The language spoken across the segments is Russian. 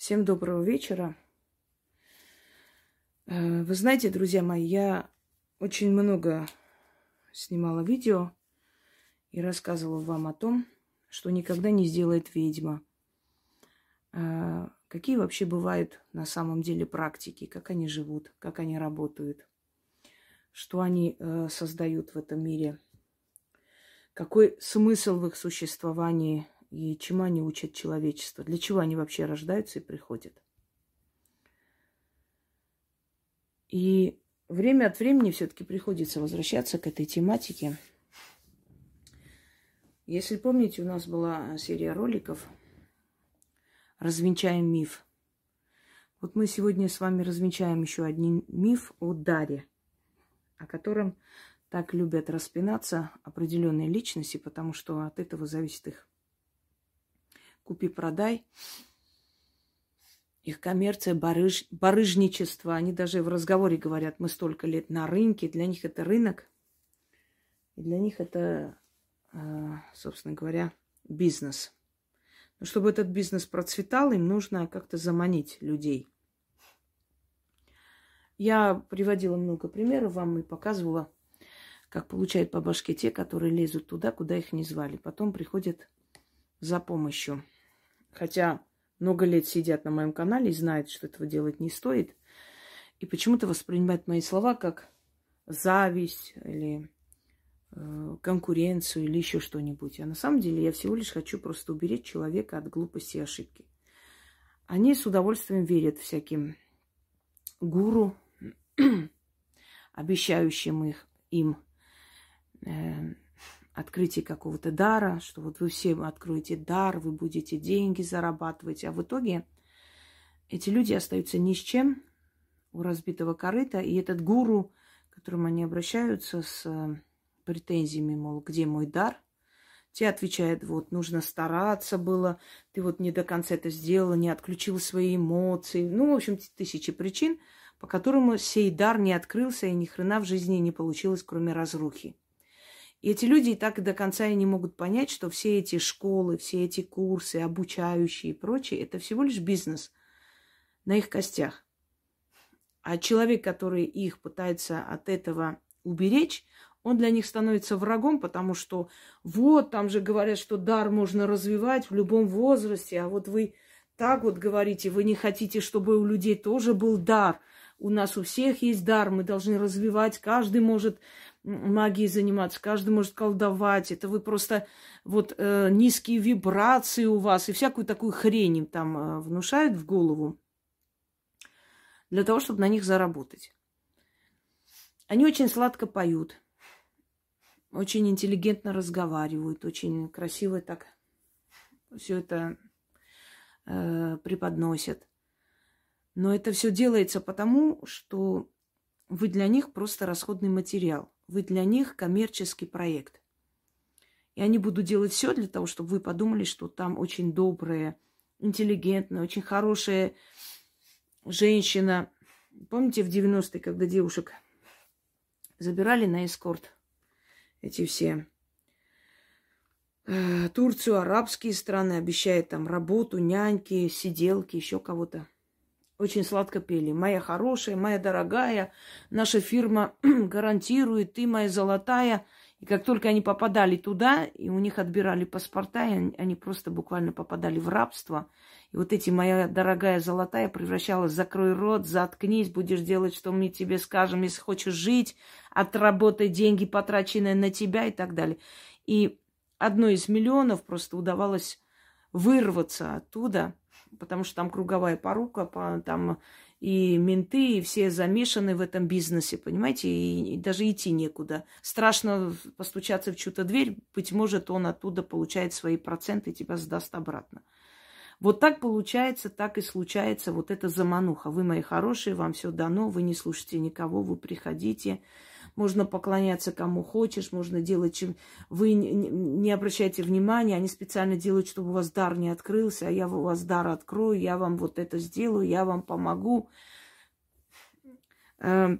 Всем доброго вечера. Э, вы знаете, друзья мои, я очень много снимала видео и рассказывала вам о том, что никогда не сделает ведьма. Э, какие вообще бывают на самом деле практики, как они живут, как они работают, что они э, создают в этом мире, какой смысл в их существовании и чему они учат человечество, для чего они вообще рождаются и приходят. И время от времени все-таки приходится возвращаться к этой тематике. Если помните, у нас была серия роликов «Развенчаем миф». Вот мы сегодня с вами развенчаем еще один миф о даре, о котором так любят распинаться определенные личности, потому что от этого зависит их купи-продай – их коммерция, барыж, барыжничество. Они даже в разговоре говорят, мы столько лет на рынке. Для них это рынок. И для них это, а, собственно говоря, бизнес. Но чтобы этот бизнес процветал, им нужно как-то заманить людей. Я приводила много примеров вам и показывала, как получают по башке те, которые лезут туда, куда их не звали. Потом приходят за помощью. Хотя много лет сидят на моем канале и знают, что этого делать не стоит. И почему-то воспринимают мои слова как зависть или э, конкуренцию или еще что-нибудь. А на самом деле я всего лишь хочу просто уберечь человека от глупости и ошибки. Они с удовольствием верят всяким гуру, обещающим их им э, открытие какого-то дара, что вот вы все откроете дар, вы будете деньги зарабатывать, а в итоге эти люди остаются ни с чем у разбитого корыта, и этот гуру, к которому они обращаются с э, претензиями, мол, где мой дар, те отвечают, вот, нужно стараться было, ты вот не до конца это сделала, не отключил свои эмоции. Ну, в общем, тысячи причин, по которым сей дар не открылся и ни хрена в жизни не получилось, кроме разрухи. И эти люди и так и до конца и не могут понять, что все эти школы, все эти курсы, обучающие и прочее, это всего лишь бизнес на их костях. А человек, который их пытается от этого уберечь, он для них становится врагом, потому что вот, там же говорят, что дар можно развивать в любом возрасте, а вот вы так вот говорите, вы не хотите, чтобы у людей тоже был дар. У нас у всех есть дар, мы должны развивать, каждый может магией заниматься, каждый может колдовать. Это вы просто вот э, низкие вибрации у вас и всякую такую хрень им там э, внушают в голову для того, чтобы на них заработать. Они очень сладко поют, очень интеллигентно разговаривают, очень красиво так все это э, преподносят. Но это все делается потому, что вы для них просто расходный материал. Вы для них коммерческий проект. И они будут делать все для того, чтобы вы подумали, что там очень добрая, интеллигентная, очень хорошая женщина. Помните в 90-е, когда девушек забирали на эскорт эти все э, Турцию, арабские страны, обещают там работу, няньки, сиделки, еще кого-то очень сладко пели. Моя хорошая, моя дорогая, наша фирма гарантирует, ты моя золотая. И как только они попадали туда, и у них отбирали паспорта, и они просто буквально попадали в рабство. И вот эти «моя дорогая золотая» превращалась «закрой рот, заткнись, будешь делать, что мы тебе скажем, если хочешь жить, отработай деньги, потраченные на тебя» и так далее. И одной из миллионов просто удавалось вырваться оттуда – потому что там круговая порука, там и менты, и все замешаны в этом бизнесе, понимаете, и, и даже идти некуда. Страшно постучаться в чью-то дверь, быть может, он оттуда получает свои проценты и тебя сдаст обратно. Вот так получается, так и случается вот эта замануха. Вы, мои хорошие, вам все дано, вы не слушайте никого, вы приходите, можно поклоняться кому хочешь, можно делать, чем вы не обращайте внимания, они специально делают, чтобы у вас дар не открылся, а я у вас дар открою, я вам вот это сделаю, я вам помогу. Э,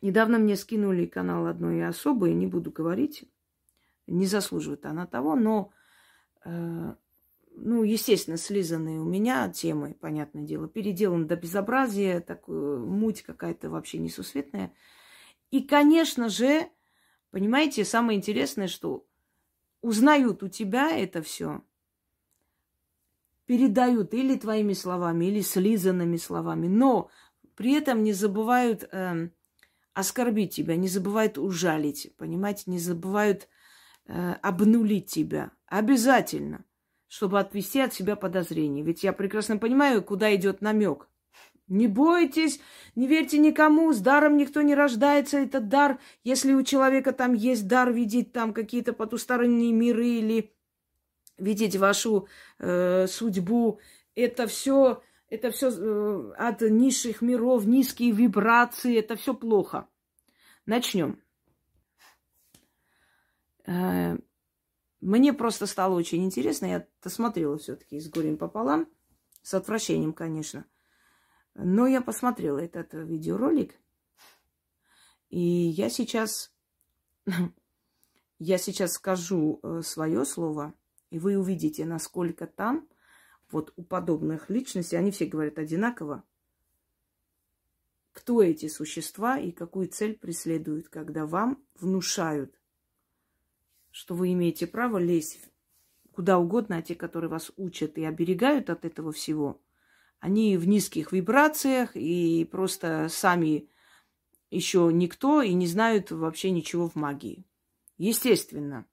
недавно мне скинули канал одной особой, не буду говорить, не заслуживает она того, но э, ну, естественно, слизанные у меня темы, понятное дело, переделан до безобразия, такую муть какая-то вообще несусветная. И, конечно же, понимаете, самое интересное, что узнают у тебя это все, передают или твоими словами, или слизанными словами, но при этом не забывают э, оскорбить тебя, не забывают ужалить, понимаете, не забывают э, обнулить тебя. Обязательно, чтобы отвести от себя подозрения. Ведь я прекрасно понимаю, куда идет намек. Не бойтесь, не верьте никому, с даром никто не рождается. Это дар, если у человека там есть дар видеть там какие-то потусторонние миры или видеть вашу э, судьбу, это все, это все э, от низших миров, низкие вибрации, это все плохо. Начнем. Э, мне просто стало очень интересно, я досмотрела все-таки с горем пополам, с отвращением, конечно. Но я посмотрела этот видеоролик, и я сейчас, я сейчас скажу э, свое слово, и вы увидите, насколько там, вот у подобных личностей, они все говорят одинаково, кто эти существа и какую цель преследуют, когда вам внушают, что вы имеете право лезть куда угодно, а те, которые вас учат и оберегают от этого всего – они в низких вибрациях и просто сами еще никто и не знают вообще ничего в магии. Естественно,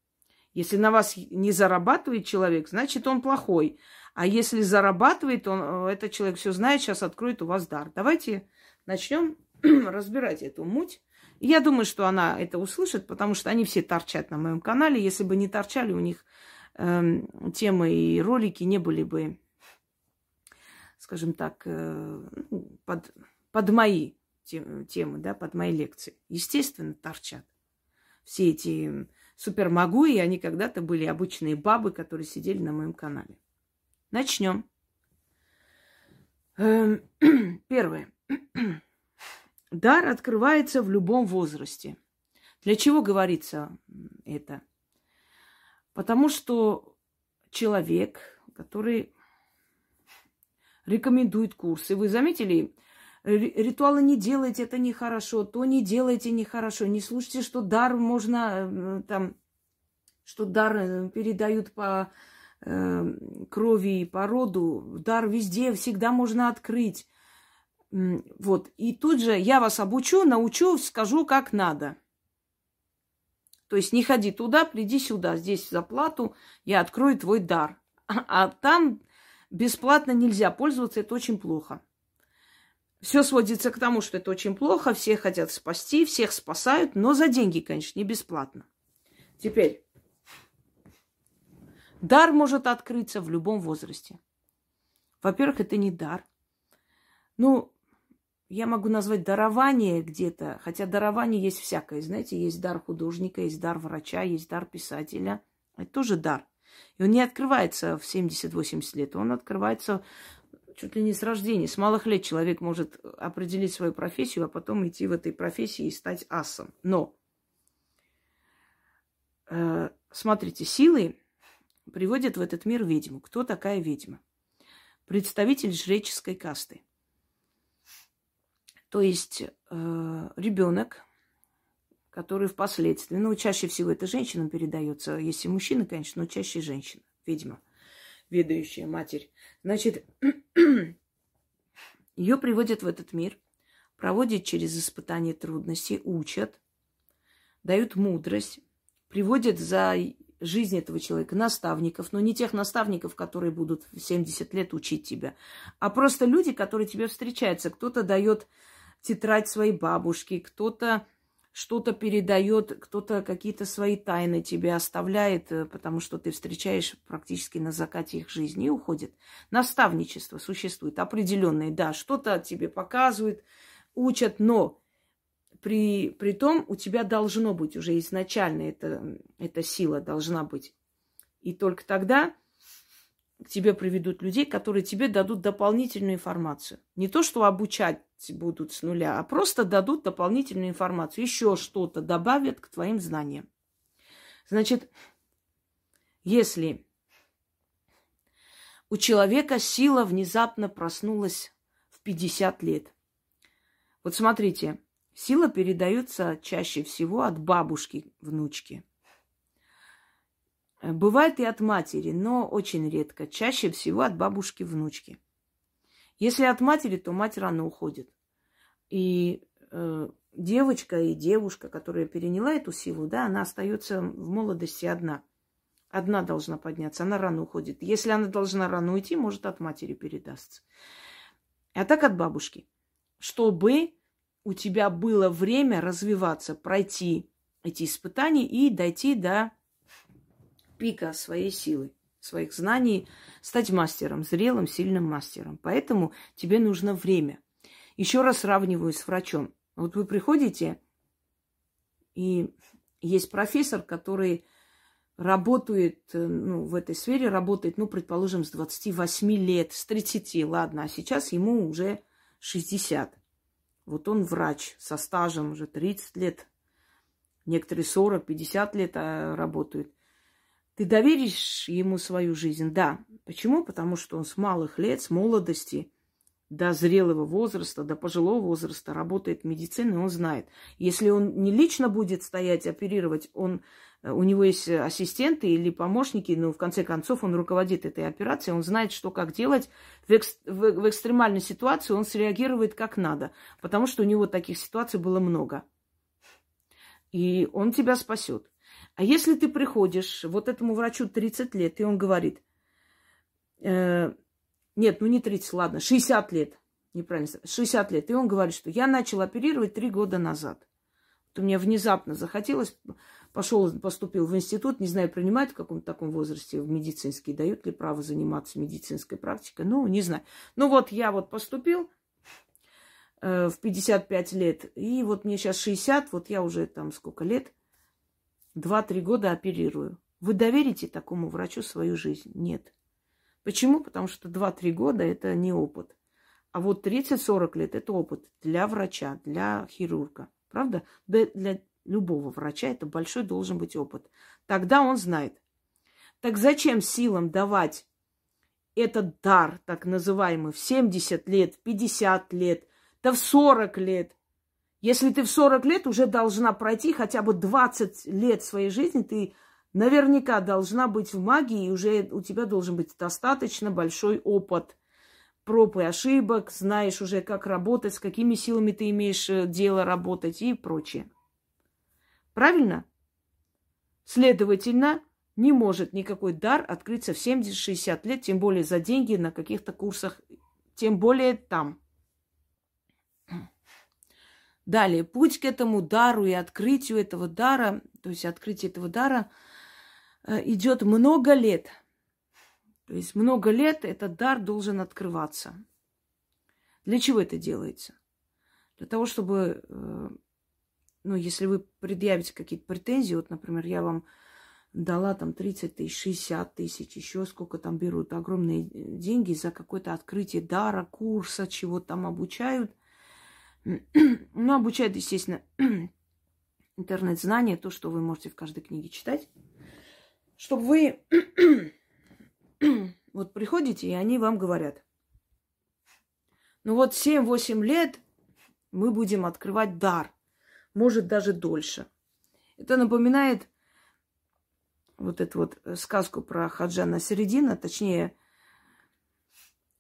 если на вас не зарабатывает человек, значит он плохой. А если зарабатывает, он, этот человек все знает, сейчас откроет у вас дар. Давайте начнем разбирать эту муть. Я думаю, что она это услышит, потому что они все торчат на моем канале. Если бы не торчали, у них э, темы и ролики не были бы скажем так, э, ну, под, под мои темы, да, под мои лекции. Естественно, торчат. Все эти супермагуи, они когда-то были обычные бабы, которые сидели на моем канале. Начнем. Эм, первое. Дар открывается в любом возрасте. Для чего говорится это? Потому что человек, который рекомендует курсы. Вы заметили, ритуалы не делайте, это нехорошо, то не делайте нехорошо. Не слушайте, что дар можно э, там, что дар э, передают по э, крови и по роду. Дар везде, всегда можно открыть. Вот. И тут же я вас обучу, научу, скажу, как надо. То есть не ходи туда, приди сюда, здесь за плату я открою твой дар. А там Бесплатно нельзя пользоваться, это очень плохо. Все сводится к тому, что это очень плохо, все хотят спасти, всех спасают, но за деньги, конечно, не бесплатно. Теперь, дар может открыться в любом возрасте. Во-первых, это не дар. Ну, я могу назвать дарование где-то, хотя дарование есть всякое. Знаете, есть дар художника, есть дар врача, есть дар писателя. Это тоже дар. И он не открывается в 70-80 лет, он открывается чуть ли не с рождения. С малых лет человек может определить свою профессию, а потом идти в этой профессии и стать асом. Но, э, смотрите, силы приводят в этот мир ведьму. Кто такая ведьма? Представитель жреческой касты. То есть э, ребенок который впоследствии, ну, чаще всего это женщинам передается, если мужчина, конечно, но чаще женщина, видимо, ведающая матерь. Значит, ее приводят в этот мир, проводят через испытания трудностей, учат, дают мудрость, приводят за жизнь этого человека наставников, но не тех наставников, которые будут в 70 лет учить тебя, а просто люди, которые тебе встречаются. Кто-то дает тетрадь своей бабушки, кто-то что-то передает, кто-то какие-то свои тайны тебе оставляет, э, потому что ты встречаешь практически на закате их жизни и уходит. Наставничество существует определенное, да, что-то тебе показывают, учат, но при, при том у тебя должно быть уже изначально эта, эта сила должна быть. И только тогда к тебе приведут людей, которые тебе дадут дополнительную информацию. Не то, что обучать будут с нуля, а просто дадут дополнительную информацию, еще что-то добавят к твоим знаниям. Значит, если У человека сила внезапно проснулась в 50 лет. Вот смотрите, сила передается чаще всего от бабушки внучки. Бывает и от матери, но очень редко. Чаще всего от бабушки внучки. Если от матери, то мать рано уходит. И э, девочка и девушка, которая переняла эту силу, да, она остается в молодости одна. Одна должна подняться, она рано уходит. Если она должна рано уйти, может, от матери передастся. А так от бабушки. Чтобы у тебя было время развиваться, пройти эти испытания и дойти до пика своей силы, своих знаний, стать мастером, зрелым, сильным мастером. Поэтому тебе нужно время. Еще раз сравниваю с врачом. Вот вы приходите, и есть профессор, который работает э, ну, в этой сфере, работает, ну, предположим, с 28 лет, с 30, ладно, а сейчас ему уже 60. Вот он врач со стажем уже 30 лет, некоторые 40, 50 лет а, работают. Ты доверишь ему свою жизнь? Да. Почему? Потому что он с малых лет, с молодости до зрелого возраста, до пожилого возраста работает в медицине, он знает. Если он не лично будет стоять, оперировать, он, э, у него есть ассистенты или помощники, но в конце концов он руководит этой операцией, он знает, что как делать. В, экс, в, в экстремальной ситуации он среагирует как надо, потому что у него таких ситуаций было много. И он тебя спасет. А если ты приходишь вот этому врачу 30 лет, и он говорит, э, нет, ну не 30, ладно, 60 лет, неправильно, 60 лет, и он говорит, что я начал оперировать 3 года назад. Вот у меня внезапно захотелось, пошел, поступил в институт, не знаю, принимают в каком-то таком возрасте в медицинский, дают ли право заниматься медицинской практикой, ну, не знаю. Ну вот я вот поступил, э, в 55 лет. И вот мне сейчас 60, вот я уже там сколько лет, два-три года оперирую. Вы доверите такому врачу свою жизнь? Нет. Почему? Потому что 2-3 года это не опыт. А вот 30-40 лет это опыт для врача, для хирурга. Правда? Да для любого врача это большой должен быть опыт. Тогда он знает. Так зачем силам давать этот дар, так называемый, в 70 лет, 50 лет, да в 40 лет? Если ты в 40 лет уже должна пройти хотя бы 20 лет своей жизни, ты наверняка должна быть в магии, и уже у тебя должен быть достаточно большой опыт проб и ошибок, знаешь уже, как работать, с какими силами ты имеешь э, дело работать и прочее. Правильно? Следовательно, не может никакой дар открыться в 70-60 лет, тем более за деньги на каких-то курсах, тем более там. Далее, путь к этому дару и открытию этого дара, то есть открытие этого дара, э, идет много лет. То есть много лет этот дар должен открываться. Для чего это делается? Для того, чтобы, э, ну, если вы предъявите какие-то претензии, вот, например, я вам дала там 30 тысяч, 60 тысяч, еще сколько там берут, огромные деньги за какое-то открытие дара, курса, чего там обучают – ну, обучает, естественно, интернет-знания, то, что вы можете в каждой книге читать. Чтобы вы вот приходите, и они вам говорят. Ну вот 7-8 лет мы будем открывать дар. Может, даже дольше. Это напоминает вот эту вот сказку про Хаджана Середина, точнее,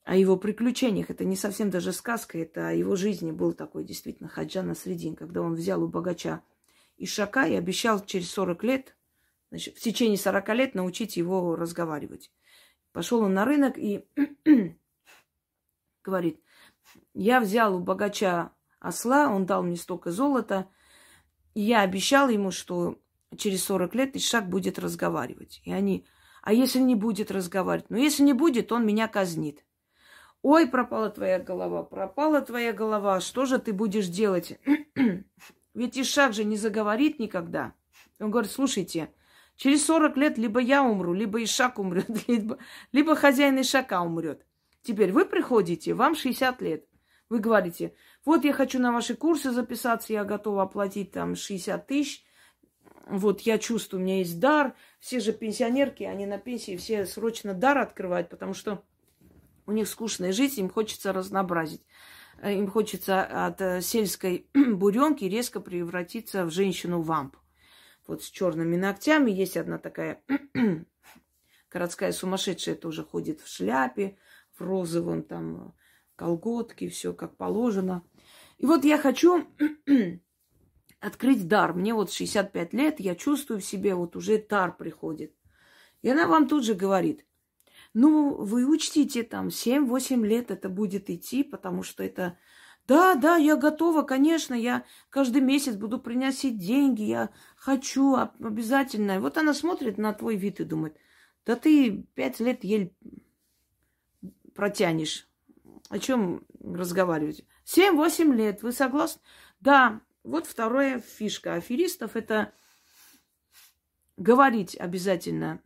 о его приключениях. Это не совсем даже сказка, это о его жизни был такой действительно Хаджан Средин, когда он взял у богача Ишака и обещал через 40 лет, значит, в течение 40 лет научить его разговаривать. Пошел он на рынок и говорит, я взял у богача осла, он дал мне столько золота, и я обещал ему, что через 40 лет Ишак будет разговаривать. И они, а если не будет разговаривать? Ну, если не будет, он меня казнит. Ой, пропала твоя голова, пропала твоя голова, что же ты будешь делать? Ведь Ишак же не заговорит никогда. Он говорит, слушайте, через 40 лет либо я умру, либо Ишак умрет, либо, либо хозяин Ишака умрет. Теперь вы приходите, вам 60 лет. Вы говорите, вот я хочу на ваши курсы записаться, я готова оплатить там 60 тысяч. Вот я чувствую, у меня есть дар. Все же пенсионерки, они на пенсии все срочно дар открывают, потому что У них скучная жизнь, им хочется разнообразить. Э, им хочется от э, сельской буренки резко превратиться в женщину-вамп. Вот с черными ногтями есть одна такая городская сумасшедшая тоже ходит в шляпе, в розовом там колготке, все как положено. И вот я хочу открыть дар. Мне вот 65 лет, я чувствую в себе, вот уже дар приходит. И она вам тут же говорит, ну, вы учтите, там, 7-8 лет это будет идти, потому что это... Да, да, я готова, конечно, я каждый месяц буду приносить деньги, я хочу обязательно. Вот она смотрит на твой вид и думает, да ты пять лет еле протянешь. О чем разговаривать? Семь-восемь лет, вы согласны? Да, вот вторая фишка аферистов – это говорить обязательно.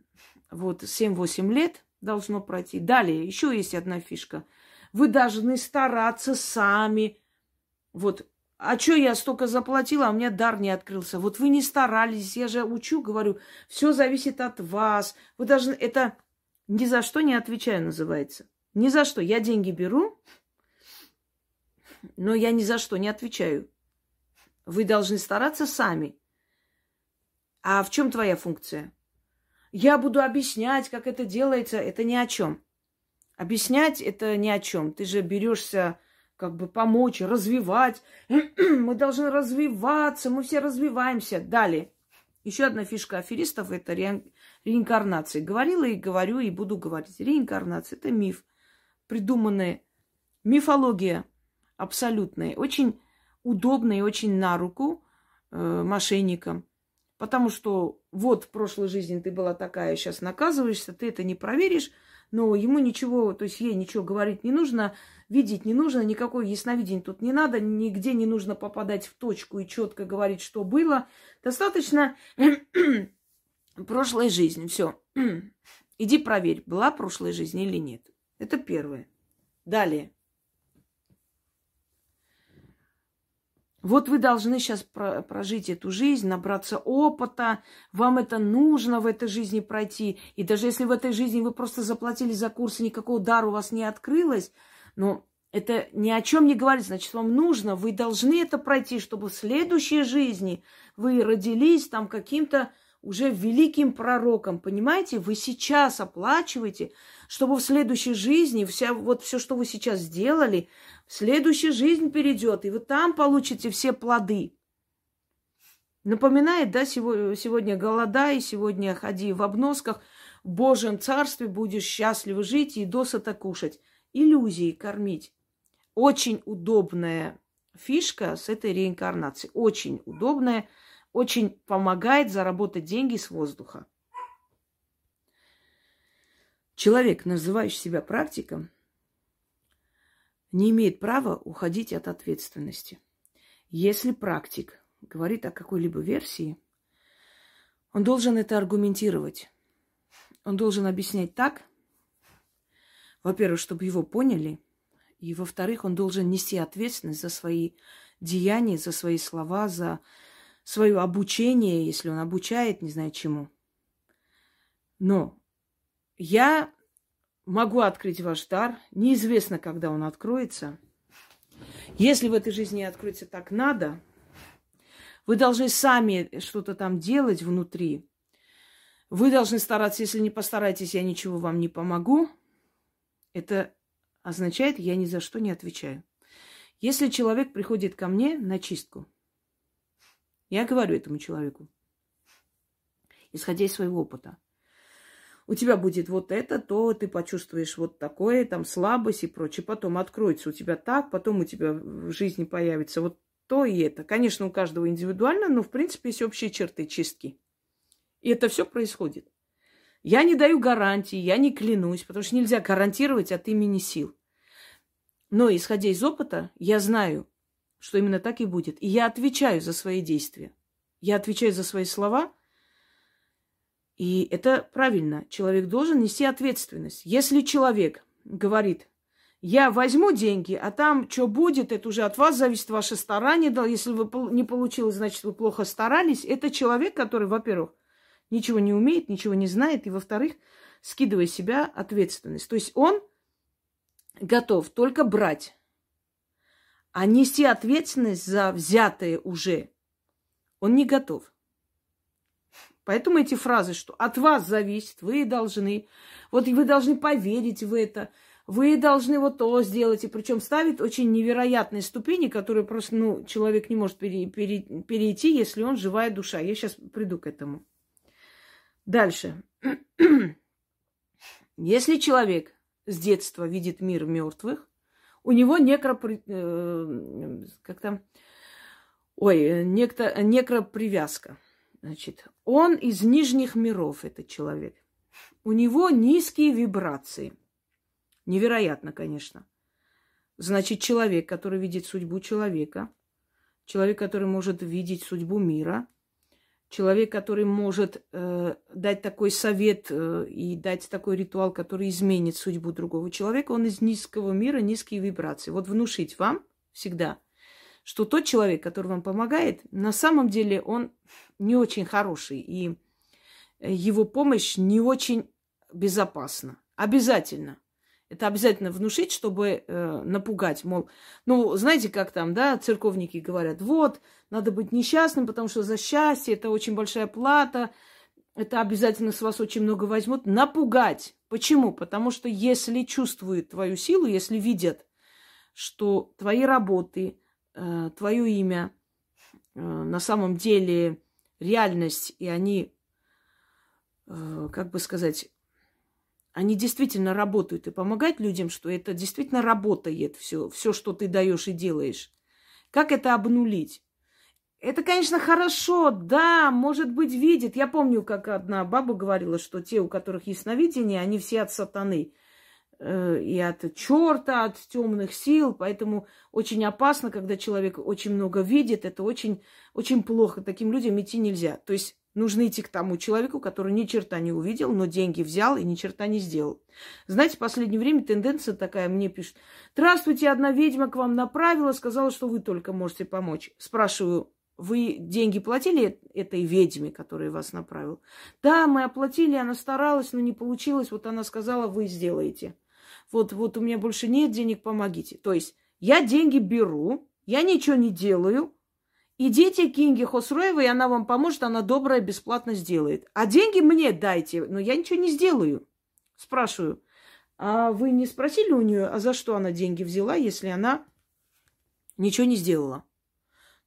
Вот 7-8 лет должно пройти. Далее, еще есть одна фишка. Вы должны стараться сами. Вот, а что я столько заплатила, а у меня дар не открылся. Вот вы не старались, я же учу, говорю, все зависит от вас. Вы должны, это ни за что не отвечаю называется. Ни за что. Я деньги беру, но я ни за что не отвечаю. Вы должны стараться сами. А в чем твоя функция? Я буду объяснять, как это делается. Это ни о чем. Объяснять это ни о чем. Ты же берешься как бы помочь, развивать. мы должны развиваться, мы все развиваемся. Далее. Еще одна фишка аферистов – это ре... реинкарнация. Говорила и говорю, и буду говорить. Реинкарнация – это миф, придуманная мифология абсолютная. Очень удобно и очень на руку э, мошенникам. Потому что вот в прошлой жизни ты была такая, сейчас наказываешься, ты это не проверишь, но ему ничего, то есть ей ничего говорить не нужно, видеть не нужно, никакой ясновидения тут не надо, нигде не нужно попадать в точку и четко говорить, что было. Достаточно прошлой жизни. Все. Иди проверь, была прошлая жизнь или нет. Это первое. Далее. Вот вы должны сейчас прожить эту жизнь, набраться опыта, вам это нужно в этой жизни пройти. И даже если в этой жизни вы просто заплатили за курс, и никакого дара у вас не открылось, но это ни о чем не говорит, значит, вам нужно, вы должны это пройти, чтобы в следующей жизни вы родились там каким-то уже великим пророком, понимаете? Вы сейчас оплачиваете, чтобы в следующей жизни вся, вот все, что вы сейчас сделали, в следующей жизнь перейдет, и вы там получите все плоды. Напоминает, да, сегодня голодай, сегодня ходи в обносках, в Божьем Царстве будешь счастливо жить и досыта кушать. Иллюзии кормить. Очень удобная фишка с этой реинкарнацией. Очень удобная очень помогает заработать деньги с воздуха. Человек, называющий себя практиком, не имеет права уходить от ответственности. Если практик говорит о какой-либо версии, он должен это аргументировать. Он должен объяснять так, во-первых, чтобы его поняли, и во-вторых, он должен нести ответственность за свои деяния, за свои слова, за свое обучение, если он обучает, не знаю чему. Но я могу открыть ваш дар. Неизвестно, когда он откроется. Если в этой жизни откроется так надо, вы должны сами что-то там делать внутри. Вы должны стараться, если не постараетесь, я ничего вам не помогу. Это означает, я ни за что не отвечаю. Если человек приходит ко мне на чистку, я говорю этому человеку, исходя из своего опыта. У тебя будет вот это, то ты почувствуешь вот такое, там слабость и прочее. Потом откроется у тебя так, потом у тебя в жизни появится вот то и это. Конечно, у каждого индивидуально, но в принципе есть общие черты чистки. И это все происходит. Я не даю гарантии, я не клянусь, потому что нельзя гарантировать от имени сил. Но исходя из опыта, я знаю, что именно так и будет. И я отвечаю за свои действия. Я отвечаю за свои слова. И это правильно. Человек должен нести ответственность. Если человек говорит, я возьму деньги, а там что будет, это уже от вас зависит, ваше старание. Да, если вы не получилось, значит, вы плохо старались. Это человек, который, во-первых, ничего не умеет, ничего не знает, и, во-вторых, скидывая себя ответственность. То есть он готов только брать, а нести ответственность за взятое уже он не готов. Поэтому эти фразы, что от вас зависит, вы должны, вот вы должны поверить в это, вы должны вот то сделать. И причем ставит очень невероятные ступени, которые просто, ну, человек не может пере, пере, перейти, если он живая душа. Я сейчас приду к этому. Дальше. Если человек с детства видит мир мертвых, у него некропри... Э, как там... Ой, некто... некропривязка. Значит, он из нижних миров, этот человек. У него низкие вибрации. Невероятно, конечно. Значит, человек, который видит судьбу человека, человек, который может видеть судьбу мира, человек, который может э, дать такой совет э, и дать такой ритуал, который изменит судьбу другого человека, он из низкого мира, низкие вибрации. Вот внушить вам всегда, что тот человек, который вам помогает, на самом деле он не очень хороший, и его помощь не очень безопасна. Обязательно. Это обязательно внушить, чтобы э, напугать. Мол, ну, знаете, как там, да, церковники говорят, вот, надо быть несчастным, потому что за счастье это очень большая плата, это обязательно с вас очень много возьмут. Напугать. Почему? Потому что если чувствуют твою силу, если видят, что твои работы, э, твое имя э, на самом деле реальность, и они, э, как бы сказать, они действительно работают и помогать людям, что это действительно работает все, все, что ты даешь и делаешь. Как это обнулить? Это, конечно, хорошо, да, может быть, видит. Я помню, как одна баба говорила, что те, у которых есть сновидение, они все от сатаны и от черта, от темных сил. Поэтому очень опасно, когда человек очень много видит. Это очень, очень плохо. Таким людям идти нельзя. То есть Нужно идти к тому человеку, который ни черта не увидел, но деньги взял и ни черта не сделал. Знаете, в последнее время тенденция такая, мне пишут, здравствуйте, одна ведьма к вам направила, сказала, что вы только можете помочь. Спрашиваю, вы деньги платили этой ведьме, которая вас направила? Да, мы оплатили, она старалась, но не получилось. Вот она сказала, вы сделаете. Вот, вот у меня больше нет денег, помогите. То есть я деньги беру, я ничего не делаю, Идите к Инге Хосроевой, она вам поможет, она добрая, бесплатно сделает. А деньги мне дайте, но я ничего не сделаю. Спрашиваю, а вы не спросили у нее, а за что она деньги взяла, если она ничего не сделала?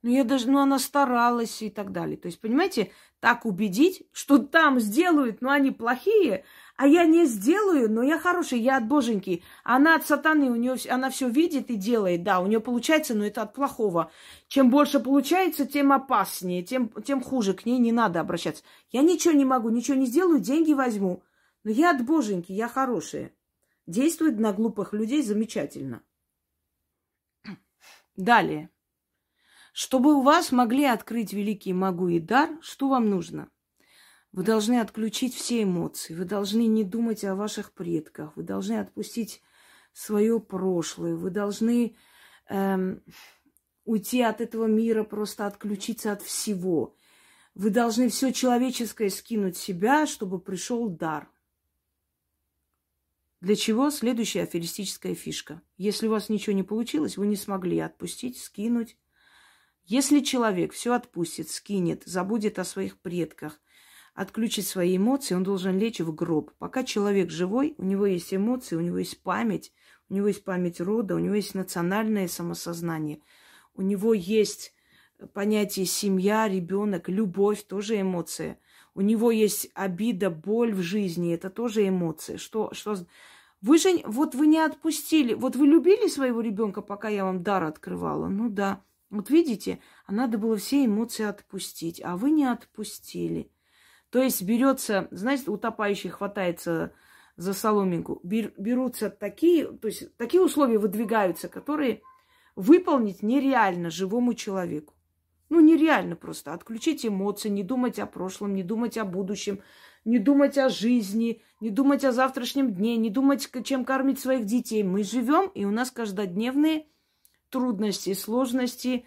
Ну, я даже, ну, она старалась и так далее. То есть, понимаете, так убедить, что там сделают, но они плохие, а я не сделаю, но я хороший, я от боженьки. Она от сатаны, у нее, она все видит и делает, да, у нее получается, но это от плохого. Чем больше получается, тем опаснее, тем, тем хуже, к ней не надо обращаться. Я ничего не могу, ничего не сделаю, деньги возьму. Но я от боженьки, я хорошая. Действует на глупых людей замечательно. Далее. Чтобы у вас могли открыть великий могу и дар, что вам нужно? Вы должны отключить все эмоции, вы должны не думать о ваших предках, вы должны отпустить свое прошлое, вы должны эм, уйти от этого мира, просто отключиться от всего. Вы должны все человеческое скинуть себя, чтобы пришел дар. Для чего следующая аферистическая фишка? Если у вас ничего не получилось, вы не смогли отпустить, скинуть. Если человек все отпустит, скинет, забудет о своих предках, отключить свои эмоции, он должен лечь в гроб. Пока человек живой, у него есть эмоции, у него есть память, у него есть память рода, у него есть национальное самосознание, у него есть понятие семья, ребенок, любовь, тоже эмоция. У него есть обида, боль в жизни, это тоже эмоции. Что, что... Вы же, вот вы не отпустили, вот вы любили своего ребенка, пока я вам дар открывала? Ну да. Вот видите, а надо было все эмоции отпустить, а вы не отпустили. То есть берется, знаете, утопающий хватается за соломинку, берутся такие, то есть такие условия выдвигаются, которые выполнить нереально живому человеку. Ну, нереально просто. Отключить эмоции, не думать о прошлом, не думать о будущем, не думать о жизни, не думать о завтрашнем дне, не думать, чем кормить своих детей. Мы живем, и у нас каждодневные трудности, сложности,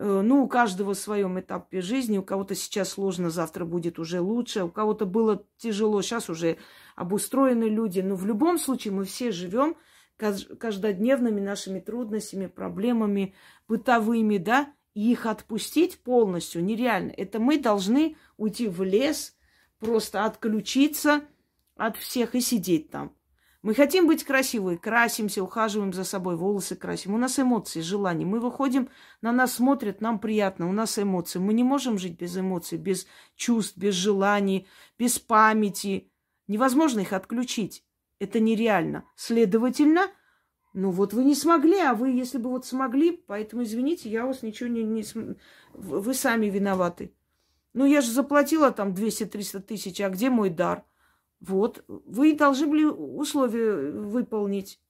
Э, ну, у каждого в своем этапе жизни. У кого-то сейчас сложно, завтра будет уже лучше. У кого-то было тяжело, сейчас уже обустроены люди. Но в любом случае мы все живем каждодневными нашими трудностями, проблемами бытовыми, да, и их отпустить полностью нереально. Это мы должны уйти в лес, просто отключиться от всех и сидеть там. Мы хотим быть красивой, красимся, ухаживаем за собой, волосы красим. У нас эмоции, желания. Мы выходим, на нас смотрят, нам приятно, у нас эмоции. Мы не можем жить без эмоций, без чувств, без желаний, без памяти. Невозможно их отключить. Это нереально. Следовательно, ну вот вы не смогли, а вы, если бы вот смогли, поэтому извините, я вас ничего не... не вы сами виноваты. Ну, я же заплатила там 200-300 тысяч, а где мой дар? Вот, вы должны были условия выполнить.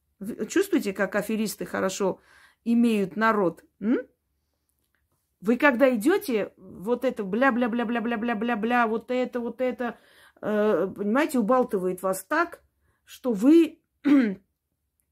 Чувствуете, как аферисты хорошо имеют народ? М? Вы когда идете, вот это бля-бля-бля-бля-бля-бля-бля-бля, вот это, вот это, э, понимаете, убалтывает вас так, что вы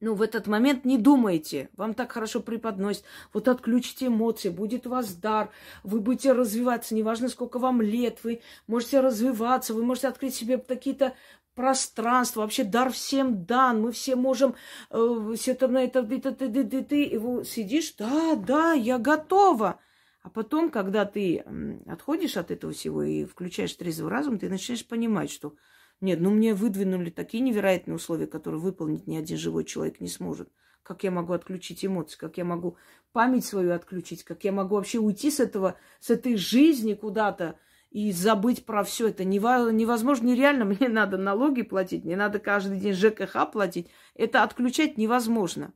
ну, в этот момент не думайте, вам так хорошо преподносят. Вот отключите эмоции, будет у вас дар, вы будете развиваться, неважно, сколько вам лет, вы можете развиваться, вы можете открыть себе какие-то пространства, вообще дар всем дан, мы все можем, э, все это это, ты, ты, ты, ты, и вы сидишь, да, да, я готова. А потом, когда ты отходишь от этого всего и включаешь трезвый разум, ты начинаешь понимать, что нет, ну мне выдвинули такие невероятные условия, которые выполнить ни один живой человек не сможет. Как я могу отключить эмоции, как я могу память свою отключить, как я могу вообще уйти с этого, с этой жизни куда-то и забыть про все это. Невозможно, нереально. Мне надо налоги платить, мне надо каждый день ЖКХ платить. Это отключать невозможно.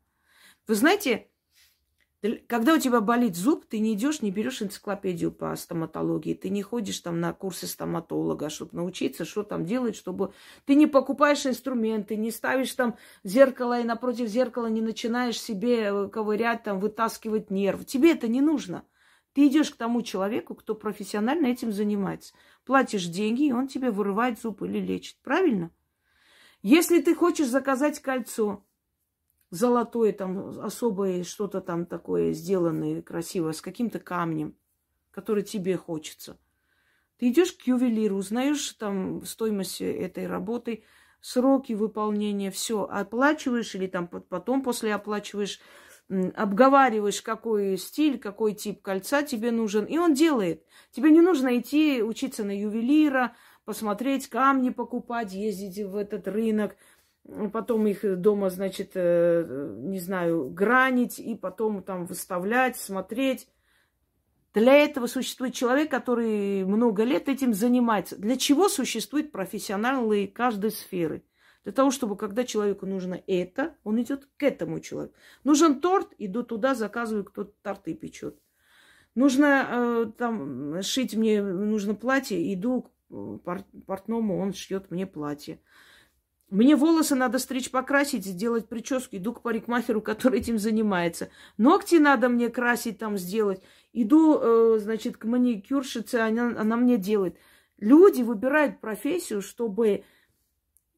Вы знаете, когда у тебя болит зуб, ты не идешь, не берешь энциклопедию по стоматологии, ты не ходишь там на курсы стоматолога, чтобы научиться, что там делать, чтобы ты не покупаешь инструменты, не ставишь там зеркало и напротив зеркала не начинаешь себе э, ковырять, там, вытаскивать нерв. Тебе это не нужно. Ты идешь к тому человеку, кто профессионально этим занимается. Платишь деньги, и он тебе вырывает зуб или лечит. Правильно? Если ты хочешь заказать кольцо, золотое, там особое что-то там такое сделанное красивое, с каким-то камнем, который тебе хочется. Ты идешь к ювелиру, узнаешь там стоимость этой работы, сроки выполнения, все, оплачиваешь или там потом после оплачиваешь, обговариваешь, какой стиль, какой тип кольца тебе нужен, и он делает. Тебе не нужно идти учиться на ювелира, посмотреть камни покупать, ездить в этот рынок – потом их дома, значит, э, не знаю, гранить и потом там выставлять, смотреть. Для этого существует человек, который много лет этим занимается. Для чего существуют профессионалы каждой сферы? Для того, чтобы когда человеку нужно это, он идет к этому человеку. Нужен торт, иду туда, заказываю, кто торты печет. Нужно э, там шить мне, нужно платье, иду к портному, он шьет мне платье. Мне волосы надо стричь, покрасить, сделать прическу. Иду к парикмахеру, который этим занимается. Ногти надо мне красить, там сделать. Иду, э, значит, к маникюрщице, она, она мне делает. Люди выбирают профессию, чтобы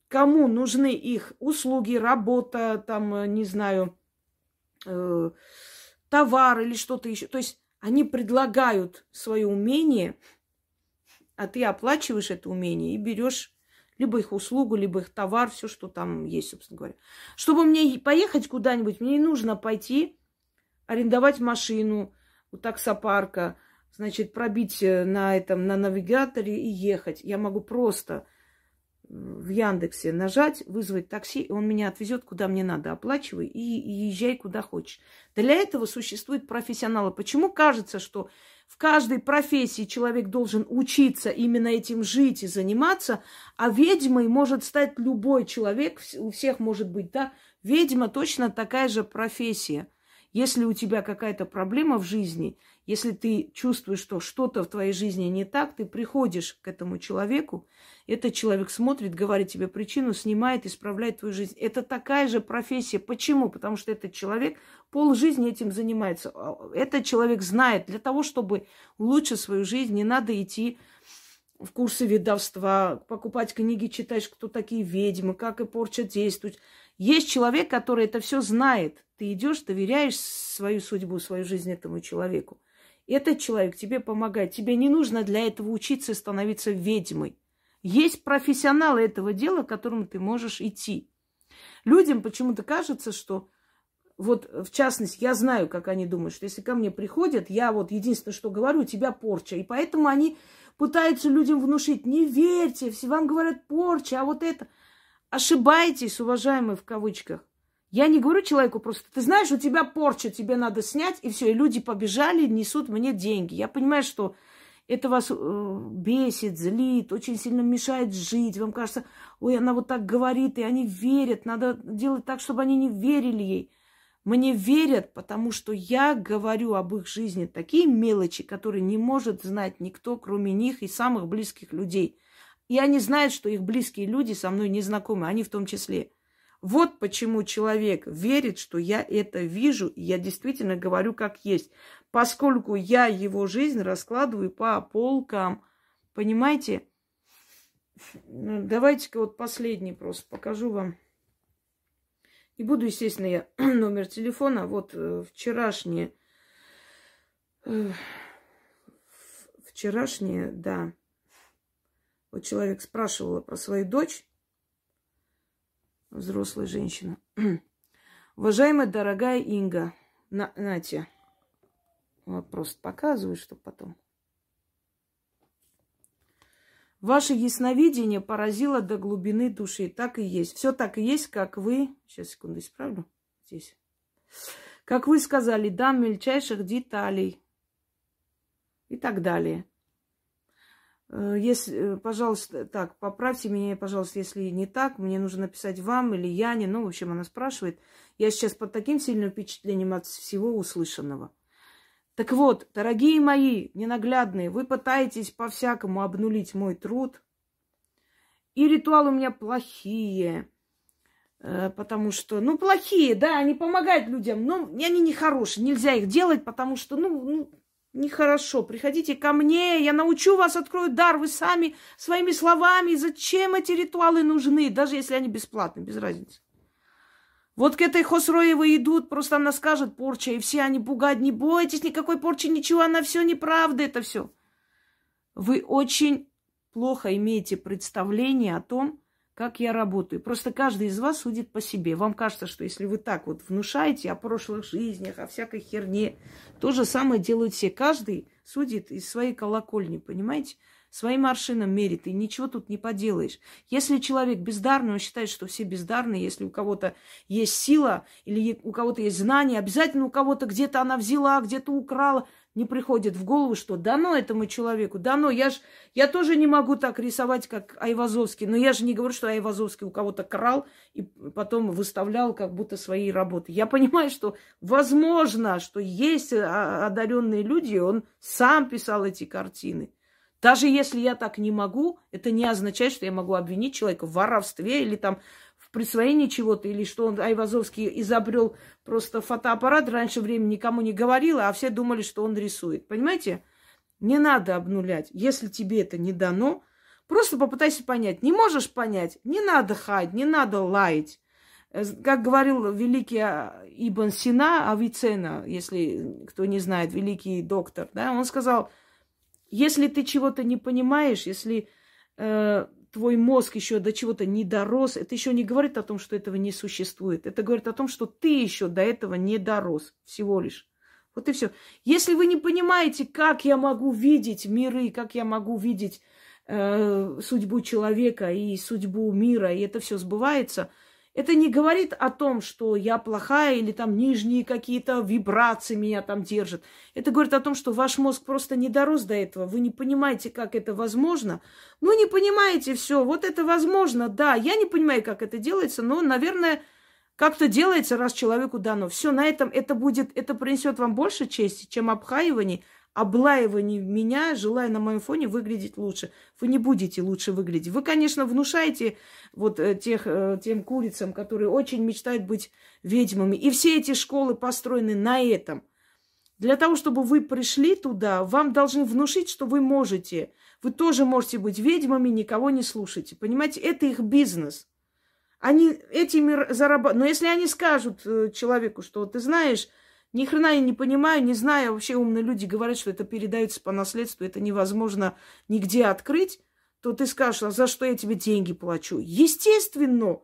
кому нужны их услуги, работа, там, э, не знаю, э, товар или что-то еще. То есть они предлагают свое умение, а ты оплачиваешь это умение и берешь либо их услугу, либо их товар, все, что там есть, собственно говоря. Чтобы мне поехать куда-нибудь, мне не нужно пойти арендовать машину у таксопарка, значит, пробить э, на этом, на навигаторе и ехать. Я могу просто в Яндексе нажать, вызвать такси, и он меня отвезет куда мне надо, оплачивай и, и езжай куда хочешь. Для этого существуют профессионалы. Почему кажется, что в каждой профессии человек должен учиться именно этим жить и заниматься, а ведьмой может стать любой человек, у всех может быть, да, ведьма точно такая же профессия. Если у тебя какая-то проблема в жизни, если ты чувствуешь, что что-то в твоей жизни не так, ты приходишь к этому человеку, этот человек смотрит, говорит тебе причину, снимает, исправляет твою жизнь. Это такая же профессия. Почему? Потому что этот человек пол жизни этим занимается. А, этот человек знает, для того, чтобы улучшить свою жизнь, не надо идти в курсы ведовства, покупать книги, читать, кто такие ведьмы, как и порча действует. Есть человек, который это все знает. Ты идешь, доверяешь свою судьбу, свою жизнь этому человеку. Этот человек тебе помогает. Тебе не нужно для этого учиться и становиться ведьмой. Есть профессионалы этого дела, к которому ты можешь идти. Людям почему-то кажется, что вот в частности, я знаю, как они думают, что если ко мне приходят, я вот единственное, что говорю, у тебя порча. И поэтому они пытаются людям внушить, не верьте, все вам говорят порча, а вот это. Ошибаетесь, уважаемые в кавычках. Я не говорю человеку просто, ты знаешь, у тебя порча, тебе надо снять, и все. И люди побежали, несут мне деньги. Я понимаю, что это вас э, бесит, злит, очень сильно мешает жить. Вам кажется, ой, она вот так говорит, и они верят. Надо делать так, чтобы они не верили ей. Мне верят, потому что я говорю об их жизни такие мелочи, которые не может знать никто, кроме них и самых близких людей. И они знают, что их близкие люди со мной не знакомы, они в том числе. Вот почему человек верит, что я это вижу, и я действительно говорю как есть, поскольку я его жизнь раскладываю по полкам. Понимаете? Ну, давайте-ка вот последний просто покажу вам. И буду, естественно, я номер телефона. Вот э, вчерашнее, э, вчерашнее, да. Вот человек спрашивал про свою дочь, взрослая женщина. Уважаемая дорогая Инга, на, Натя, вот просто показываю, чтобы потом. Ваше ясновидение поразило до глубины души. Так и есть. Все так и есть, как вы... Сейчас, секунду, исправлю. Здесь. Как вы сказали, да, мельчайших деталей. И так далее. Э, если, э, пожалуйста, так, поправьте меня, пожалуйста, если не так. Мне нужно написать вам или Яне. Ну, в общем, она спрашивает. Я сейчас под таким сильным впечатлением от всего услышанного. Так вот, дорогие мои ненаглядные, вы пытаетесь по-всякому обнулить мой труд. И ритуалы у меня плохие. Э, потому что, ну, плохие, да, они помогают людям, но они нехорошие. Нельзя их делать, потому что, ну, ну нехорошо. Приходите ко мне, я научу вас, открою дар. Вы сами своими словами. Зачем эти ритуалы нужны, даже если они бесплатные, без разницы. Вот к этой Хосроевой идут, просто она скажет порча, и все они пугают, не бойтесь, никакой порчи, ничего, она все неправда, это все. Вы очень плохо имеете представление о том, как я работаю. Просто каждый из вас судит по себе. Вам кажется, что если вы так вот внушаете о прошлых жизнях, о всякой херне, то же самое делают все. Каждый судит из своей колокольни, понимаете? своим аршином мерит, и ничего тут не поделаешь. Если человек бездарный, он считает, что все бездарные, если у кого-то есть сила или у кого-то есть знание, обязательно у кого-то где-то она взяла, где-то украла, не приходит в голову, что дано этому человеку, дано. Я ж, я тоже не могу так рисовать, как Айвазовский, но я же не говорю, что Айвазовский у кого-то крал и потом выставлял как будто свои работы. Я понимаю, что возможно, что есть а, одаренные люди, он сам писал эти картины. Даже если я так не могу, это не означает, что я могу обвинить человека в воровстве или там в присвоении чего-то, или что он, Айвазовский, изобрел просто фотоаппарат, раньше времени никому не говорил, а все думали, что он рисует. Понимаете? Не надо обнулять. Если тебе это не дано, просто попытайся понять. Не можешь понять, не надо хать, не надо лаять. Э, как говорил великий а, Ибн Сина Авицена, если кто не знает, великий доктор, да, он сказал – если ты чего-то не понимаешь, если э, твой мозг еще до чего-то не дорос, это еще не говорит о том, что этого не существует. Это говорит о том, что ты еще до этого не дорос всего лишь. Вот и все. Если вы не понимаете, как я могу видеть миры, как я могу видеть э, судьбу человека и судьбу мира, и это все сбывается – это не говорит о том, что я плохая или там нижние какие-то вибрации меня там держат. Это говорит о том, что ваш мозг просто не дорос до этого. Вы не понимаете, как это возможно. Ну, не понимаете все. Вот это возможно, да. Я не понимаю, как это делается, но, наверное, как-то делается, раз человеку дано. Все, на этом это будет, это принесет вам больше чести, чем обхаивание, облаивание меня, желая на моем фоне выглядеть лучше. Вы не будете лучше выглядеть. Вы, конечно, внушаете вот э, тех, э, тем курицам, которые очень мечтают быть ведьмами. И все эти школы построены на этом. Для того, чтобы вы пришли туда, вам должны внушить, что вы можете. Вы тоже можете быть ведьмами, никого не слушайте. Понимаете, это их бизнес. Они этими зарабатывают. Но если они скажут э, человеку, что ты знаешь, ни хрена я не понимаю, не знаю. Вообще умные люди говорят, что это передается по наследству, это невозможно нигде открыть. То ты скажешь, а за что я тебе деньги плачу? Естественно,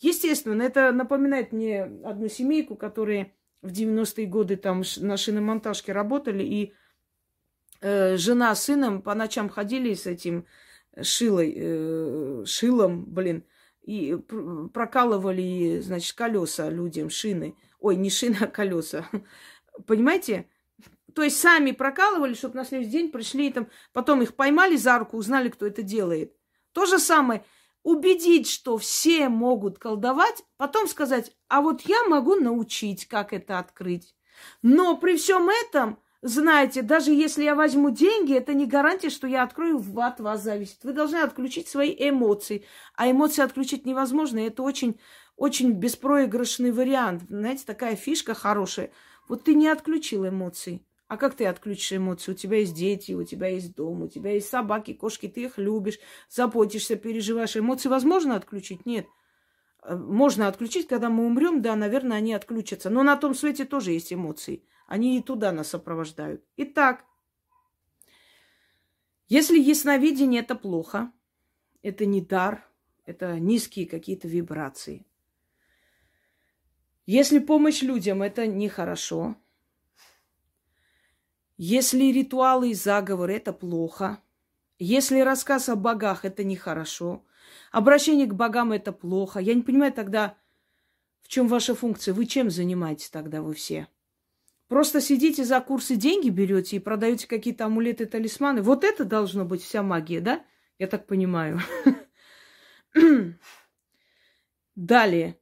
Естественно, это напоминает мне одну семейку, которые в 90-е годы там на шиномонтажке работали, и э, жена с сыном по ночам ходили с этим шилой, э, шилом, блин, и прокалывали, значит, колеса людям, шины. Ой, не шины, а колеса. Понимаете? То есть сами прокалывали, чтобы на следующий день пришли и там, потом их поймали за руку, узнали, кто это делает. То же самое, убедить, что все могут колдовать, потом сказать, а вот я могу научить, как это открыть. Но при всем этом знаете, даже если я возьму деньги, это не гарантия, что я открою, от вас зависит. Вы должны отключить свои эмоции. А эмоции отключить невозможно. Это очень, очень беспроигрышный вариант. Знаете, такая фишка хорошая. Вот ты не отключил эмоции. А как ты отключишь эмоции? У тебя есть дети, у тебя есть дом, у тебя есть собаки, кошки, ты их любишь, заботишься, переживаешь. Эмоции возможно отключить? Нет. Э, можно отключить, когда мы умрем, да, наверное, они отключатся. Но на том свете тоже есть эмоции. Они и туда нас сопровождают. Итак, если ясновидение – это плохо, это не дар, это низкие какие-то вибрации. Если помощь людям – это нехорошо. Если ритуалы и заговоры – это плохо. Если рассказ о богах – это нехорошо. Обращение к богам – это плохо. Я не понимаю тогда, в чем ваша функция. Вы чем занимаетесь тогда вы все? – Просто сидите за курсы, деньги берете и продаете какие-то амулеты, талисманы. Вот это должно быть вся магия, да? Я так понимаю. Далее.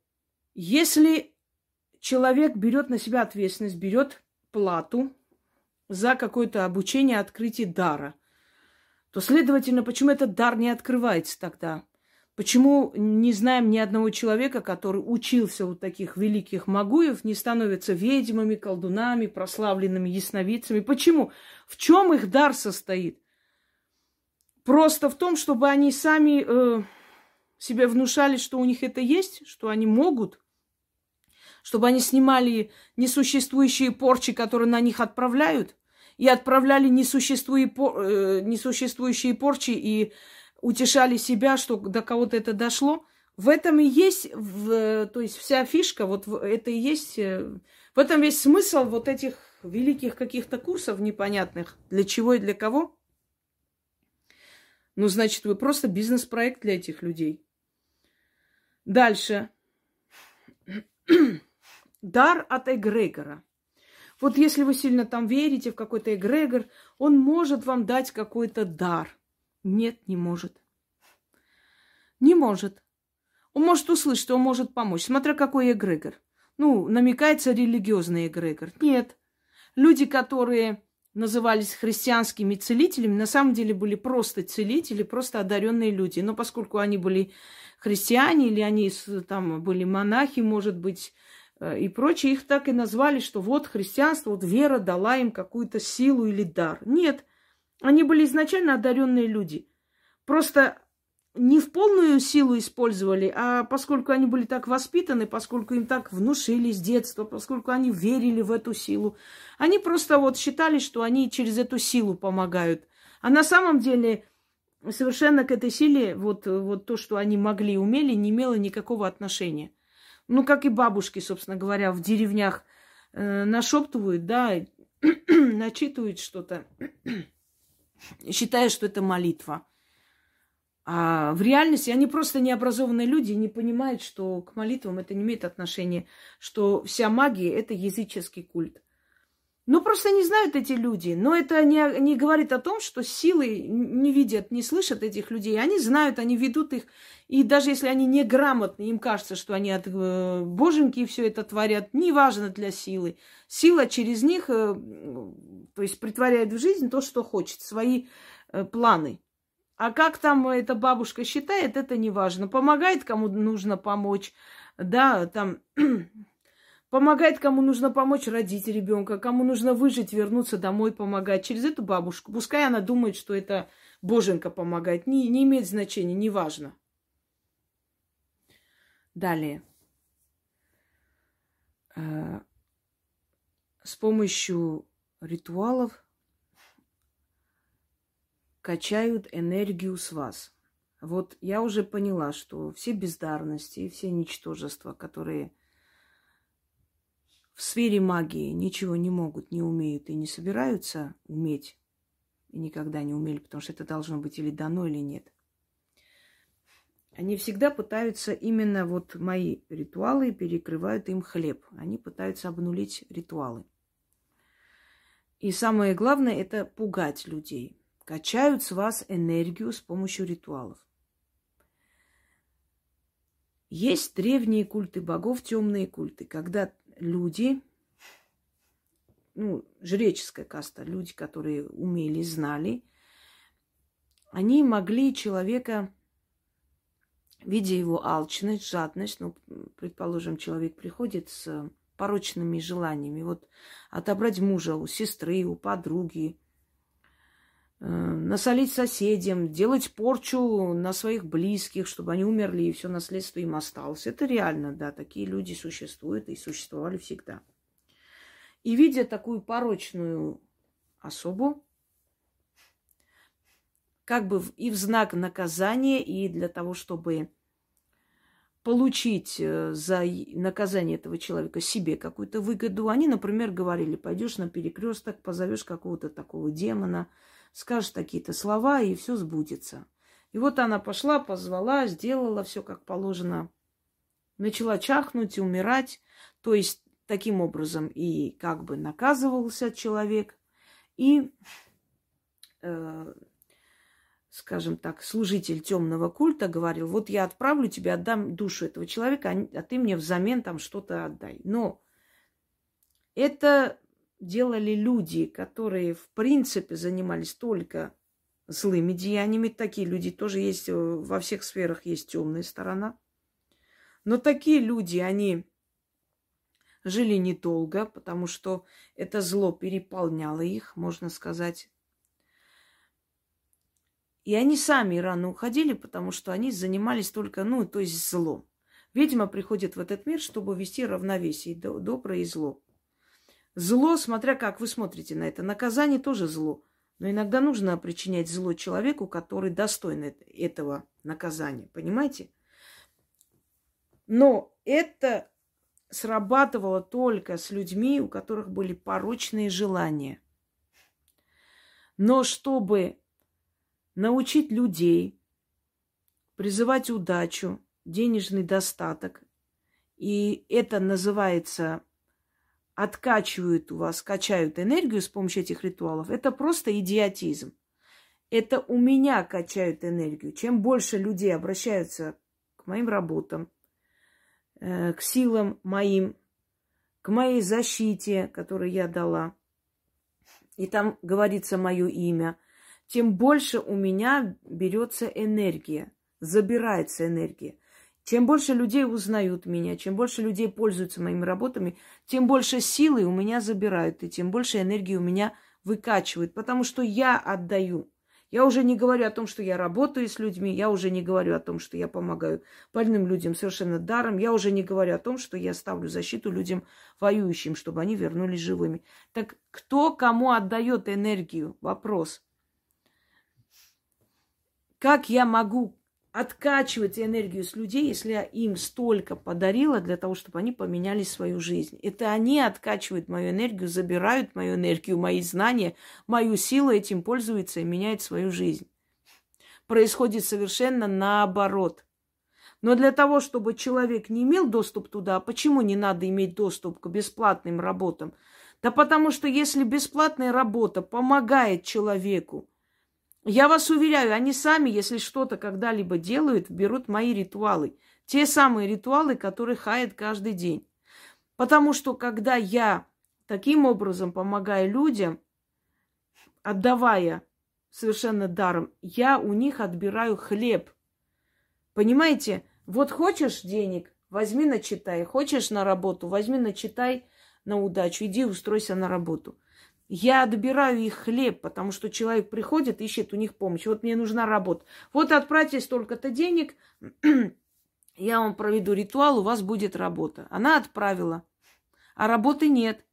Если человек берет на себя ответственность, берет плату за какое-то обучение, открытие дара, то, следовательно, почему этот дар не открывается тогда? Почему не знаем ни одного человека, который учился у таких великих магуев, не становятся ведьмами, колдунами, прославленными ясновидцами? Почему? В чем их дар состоит? Просто в том, чтобы они сами э, себе внушали, что у них это есть, что они могут, чтобы они снимали несуществующие порчи, которые на них отправляют, и отправляли несуществующие, э, несуществующие порчи и утешали себя, что до кого-то это дошло. В этом и есть, в, то есть вся фишка, вот это и есть, э, в этом весь смысл вот этих великих каких-то курсов непонятных, для чего и для кого. Ну, значит, вы просто бизнес-проект для этих людей. Дальше. Дар от эгрегора. Вот если вы сильно там верите в какой-то эгрегор, он может вам дать какой-то дар. Нет, не может. Не может. Он может услышать, он может помочь, смотря какой эгрегор. Ну, намекается религиозный эгрегор. Нет. Люди, которые назывались христианскими целителями, на самом деле были просто целители, просто одаренные люди. Но поскольку они были христиане или они там были монахи, может быть, и прочее, их так и назвали, что вот христианство, вот вера дала им какую-то силу или дар. Нет, они были изначально одаренные люди. Просто не в полную силу использовали, а поскольку они были так воспитаны, поскольку им так внушили с детства, поскольку они верили в эту силу, они просто вот считали, что они через эту силу помогают. А на самом деле совершенно к этой силе вот, вот то, что они могли умели, не имело никакого отношения. Ну, как и бабушки, собственно говоря, в деревнях э, нашептывают, да, начитывают что-то считая, что это молитва. А в реальности они просто необразованные люди и не понимают, что к молитвам это не имеет отношения, что вся магия – это языческий культ. Ну, просто не знают эти люди. Но это не, не говорит о том, что силы не видят, не слышат этих людей. Они знают, они ведут их. И даже если они неграмотны, им кажется, что они от э, боженьки все это творят, неважно для силы. Сила через них, э, то есть притворяет в жизнь то, что хочет, свои э, планы. А как там эта бабушка считает, это неважно. Помогает, кому нужно помочь. Да, там Помогает, кому нужно помочь родить ребенка, кому нужно выжить, вернуться домой, помогать через эту бабушку. Пускай она думает, что это боженька помогает. Не, не имеет значения, неважно. Далее. Э, с помощью ритуалов качают энергию с вас. Вот я уже поняла, что все бездарности все ничтожества, которые в сфере магии ничего не могут, не умеют и не собираются уметь, и никогда не умели, потому что это должно быть или дано, или нет. Они всегда пытаются именно вот мои ритуалы перекрывают им хлеб. Они пытаются обнулить ритуалы. И самое главное – это пугать людей. Качают с вас энергию с помощью ритуалов. Есть древние культы богов, темные культы, когда люди, ну, жреческая каста, люди, которые умели, знали, они могли человека, видя его алчность, жадность, ну, предположим, человек приходит с порочными желаниями, вот отобрать мужа у сестры, у подруги, э, насолить соседям, делать порчу на своих близких, чтобы они умерли и все наследство им осталось. Это реально, да, такие люди существуют и существовали всегда. И видя такую порочную особу, как бы и в знак наказания, и для того, чтобы получить э, за наказание этого человека себе какую-то выгоду, они, например, говорили, пойдешь на перекресток, позовешь какого-то такого демона, скажешь какие-то слова, и все сбудется. И вот она пошла, позвала, сделала все как положено, начала чахнуть и умирать. То есть таким образом и как бы наказывался человек, и э, скажем так, служитель темного культа говорил, вот я отправлю тебе, отдам душу этого человека, а, а ты мне взамен там что-то отдай. Но это делали люди, которые в принципе занимались только злыми деяниями. Такие люди тоже есть, э, во всех сферах есть темная сторона. Но такие люди, они жили недолго, потому что это зло переполняло их, можно сказать. И они сами рано уходили, потому что они занимались только, ну, то есть злом. Ведьма приходит в этот мир, чтобы вести равновесие, доброе и зло. Зло, смотря как вы смотрите на это, наказание тоже зло. Но иногда нужно причинять зло человеку, который достоин этого наказания. Понимаете? Но это срабатывало только с людьми, у которых были порочные желания. Но чтобы научить людей призывать удачу, денежный достаток, и это называется откачивают у вас, качают энергию с помощью этих ритуалов, это просто идиотизм. Это у меня качают энергию. Чем больше людей обращаются к моим работам, э, к силам моим, к моей защите, которую я дала, и там говорится мое имя, тем больше у меня берется энергия, забирается энергия. Чем больше людей узнают меня, чем больше людей пользуются моими работами, тем больше силы у меня забирают, и тем больше энергии у меня выкачивают, потому что я отдаю. Я уже не говорю о том, что я работаю с людьми, я уже не говорю о том, что я помогаю больным людям совершенно даром, я уже не говорю о том, что я ставлю защиту людям воюющим, чтобы они вернулись живыми. Так кто кому отдает энергию? Вопрос. Как я могу откачивать энергию с людей, если я им столько подарила для того, чтобы они поменяли свою жизнь. Это они откачивают мою энергию, забирают мою энергию, мои знания, мою силу, этим пользуются и меняют свою жизнь. Происходит совершенно наоборот. Но для того, чтобы человек не имел доступ туда, почему не надо иметь доступ к бесплатным работам? Да потому что если бесплатная работа помогает человеку, я вас уверяю, они сами, если что-то когда-либо делают, берут мои ритуалы. Те самые ритуалы, которые хаят каждый день. Потому что когда я таким образом помогаю людям, отдавая совершенно даром, я у них отбираю хлеб. Понимаете? Вот хочешь денег, возьми начитай. Хочешь на работу, возьми начитай на удачу. Иди устройся на работу. Я отбираю их хлеб, потому что человек приходит, ищет у них помощь. Вот мне нужна работа. Вот отправьте столько-то денег, я вам проведу ритуал, у вас будет работа. Она отправила, а работы нет.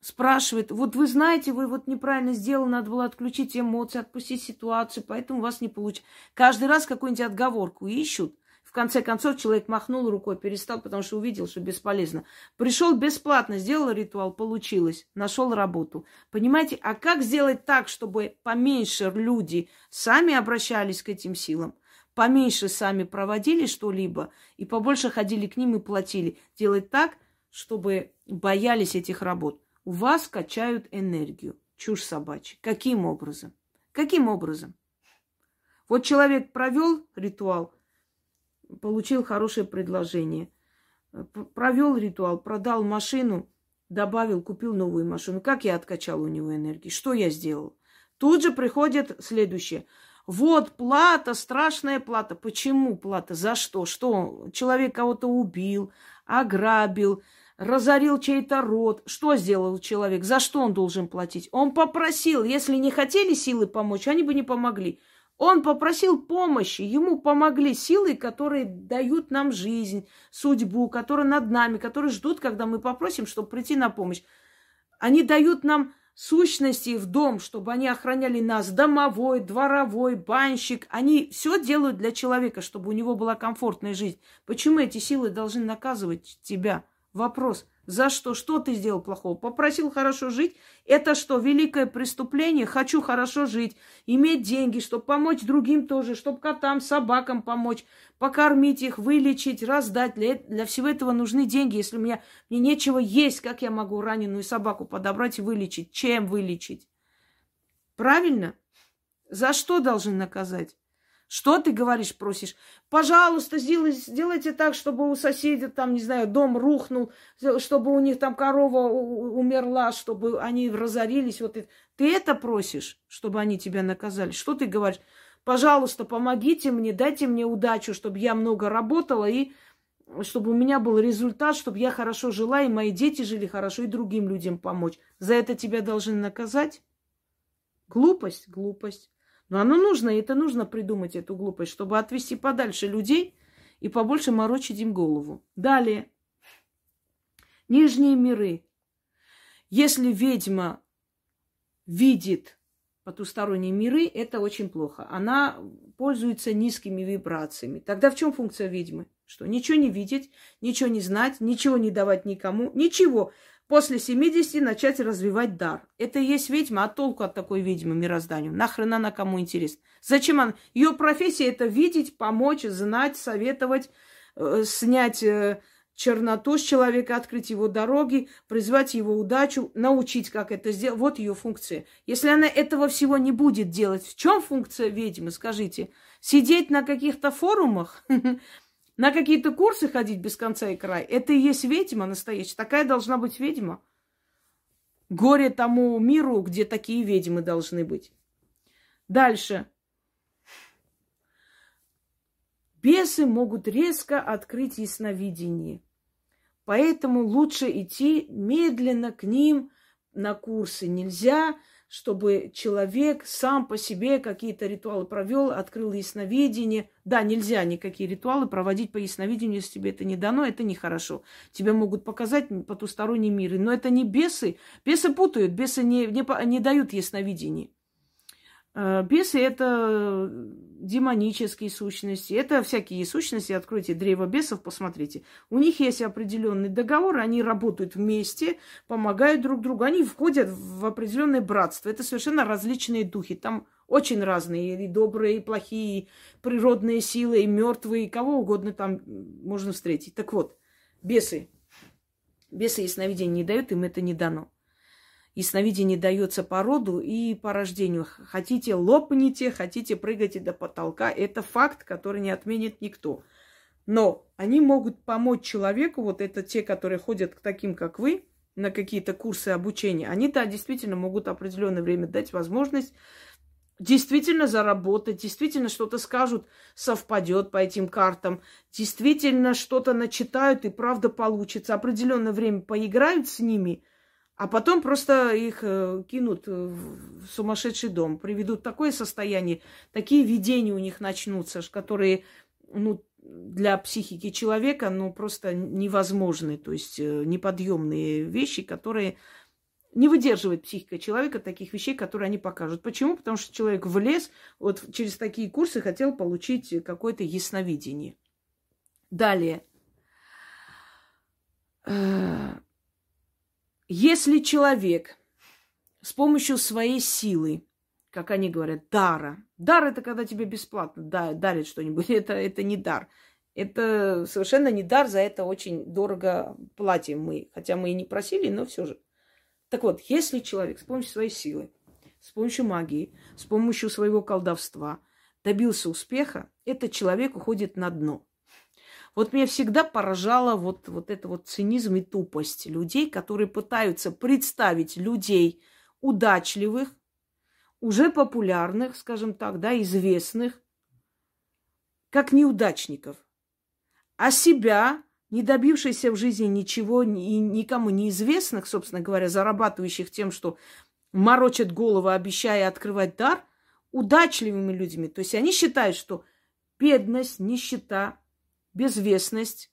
спрашивает, вот вы знаете, вы вот неправильно сделали, надо было отключить эмоции, отпустить ситуацию, поэтому у вас не получится. Каждый раз какую-нибудь отговорку ищут. В конце концов, человек махнул рукой, перестал, потому что увидел, что бесполезно. Пришел бесплатно, сделал ритуал, получилось, нашел работу. Понимаете, а как сделать так, чтобы поменьше люди сами обращались к этим силам, поменьше сами проводили что-либо и побольше ходили к ним и платили? Делать так, чтобы боялись этих работ. У вас качают энергию. Чушь собачья. Каким образом? Каким образом? Вот человек провел ритуал – получил хорошее предложение. Провел ритуал, продал машину, добавил, купил новую машину. Как я откачал у него энергии? Что я сделал? Тут же приходит следующее. Вот плата, страшная плата. Почему плата? За что? Что? Человек кого-то убил, ограбил, разорил чей-то род. Что сделал человек? За что он должен платить? Он попросил. Если не хотели силы помочь, они бы не помогли. Он попросил помощи, ему помогли силы, которые дают нам жизнь, судьбу, которые над нами, которые ждут, когда мы попросим, чтобы прийти на помощь. Они дают нам сущности в дом, чтобы они охраняли нас, домовой, дворовой, банщик. Они все делают для человека, чтобы у него была комфортная жизнь. Почему эти силы должны наказывать тебя? Вопрос. За что? Что ты сделал плохого? Попросил хорошо жить? Это что, великое преступление? Хочу хорошо жить, иметь деньги, чтобы помочь другим тоже, чтобы котам, собакам помочь, покормить их, вылечить, раздать. Для, для всего этого нужны деньги. Если у меня мне нечего есть, как я могу раненую собаку подобрать и вылечить? Чем вылечить? Правильно? За что должен наказать? Что ты говоришь, просишь? Пожалуйста, сделай, сделайте так, чтобы у соседей там, не знаю, дом рухнул, чтобы у них там корова умерла, чтобы они разорились. Вот это. Ты это просишь, чтобы они тебя наказали? Что ты говоришь? Пожалуйста, помогите мне, дайте мне удачу, чтобы я много работала и чтобы у меня был результат, чтобы я хорошо жила, и мои дети жили хорошо, и другим людям помочь. За это тебя должны наказать? Глупость, глупость. Но оно нужно, и это нужно придумать, эту глупость, чтобы отвести подальше людей и побольше морочить им голову. Далее. Нижние миры. Если ведьма видит потусторонние миры, это очень плохо. Она пользуется низкими вибрациями. Тогда в чем функция ведьмы? Что ничего не видеть, ничего не знать, ничего не давать никому, ничего после 70 начать развивать дар. Это и есть ведьма, а толку от такой ведьмы мирозданию? Нахрен она кому интересна? Зачем она? Ее профессия это видеть, помочь, знать, советовать, э, снять э, черноту с человека, открыть его дороги, призвать его удачу, научить, как это сделать. Вот ее функция. Если она этого всего не будет делать, в чем функция ведьмы, скажите? Сидеть на каких-то форумах, на какие-то курсы ходить без конца и края. Это и есть ведьма настоящая. Такая должна быть ведьма. Горе тому миру, где такие ведьмы должны быть. Дальше. Бесы могут резко открыть ясновидение. Поэтому лучше идти медленно к ним на курсы. Нельзя чтобы человек сам по себе какие-то ритуалы провел, открыл ясновидение. Да, нельзя никакие ритуалы проводить по ясновидению, если тебе это не дано, это нехорошо. Тебе могут показать потусторонние миры, но это не бесы. Бесы путают, бесы не, не, не дают ясновидение. Э, бесы – это демонические сущности, это всякие сущности. Откройте древо бесов, посмотрите. У них есть определенный договор, они работают вместе, помогают друг другу, они входят в определенное братство. Это совершенно различные духи. Там очень разные, и добрые, и плохие, и природные силы, и мертвые, и кого угодно там можно встретить. Так вот, бесы. Бесы ясновидения не дают, им это не дано и сновидение дается по роду и по рождению. Хотите, лопните, хотите, прыгайте до потолка. Это факт, который не отменит никто. Но они могут помочь человеку, вот это те, которые ходят к таким, как вы, на какие-то курсы обучения, они, да, действительно могут определенное время дать возможность действительно заработать, действительно что-то скажут, совпадет по этим картам, действительно что-то начитают и правда получится. Определенное время поиграют с ними – а потом просто их э, кинут в сумасшедший дом, приведут в такое состояние, такие видения у них начнутся, которые ну, для психики человека ну, просто невозможны, то есть э, неподъемные вещи, которые Не выдерживает психика человека таких вещей, которые они покажут. Почему? Потому что человек влез, вот через такие курсы хотел получить какое-то ясновидение. Далее. Если человек с помощью своей силы, как они говорят, дара. Дар это когда тебе бесплатно да, дарят что-нибудь. Это, это не дар. Это совершенно не дар, за это очень дорого платим мы. Хотя мы и не просили, но все же. Так вот, если человек с помощью своей силы, с помощью магии, с помощью своего колдовства добился успеха, этот человек уходит на дно. Вот меня всегда поражала вот, вот это вот цинизм и тупость людей, которые пытаются представить людей удачливых, уже популярных, скажем так, да, известных, как неудачников. А себя не добившийся в жизни ничего и никому неизвестных, собственно говоря, зарабатывающих тем, что морочат голову, обещая открывать дар, удачливыми людьми. То есть они считают, что бедность, нищета, безвестность,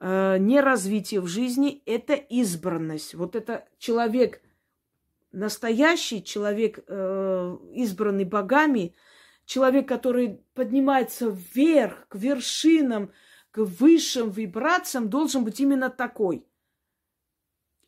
э, неразвитие в жизни – это избранность. Вот это человек, настоящий человек, э, избранный богами, человек, который поднимается вверх, к вершинам – к высшим вибрациям должен быть именно такой.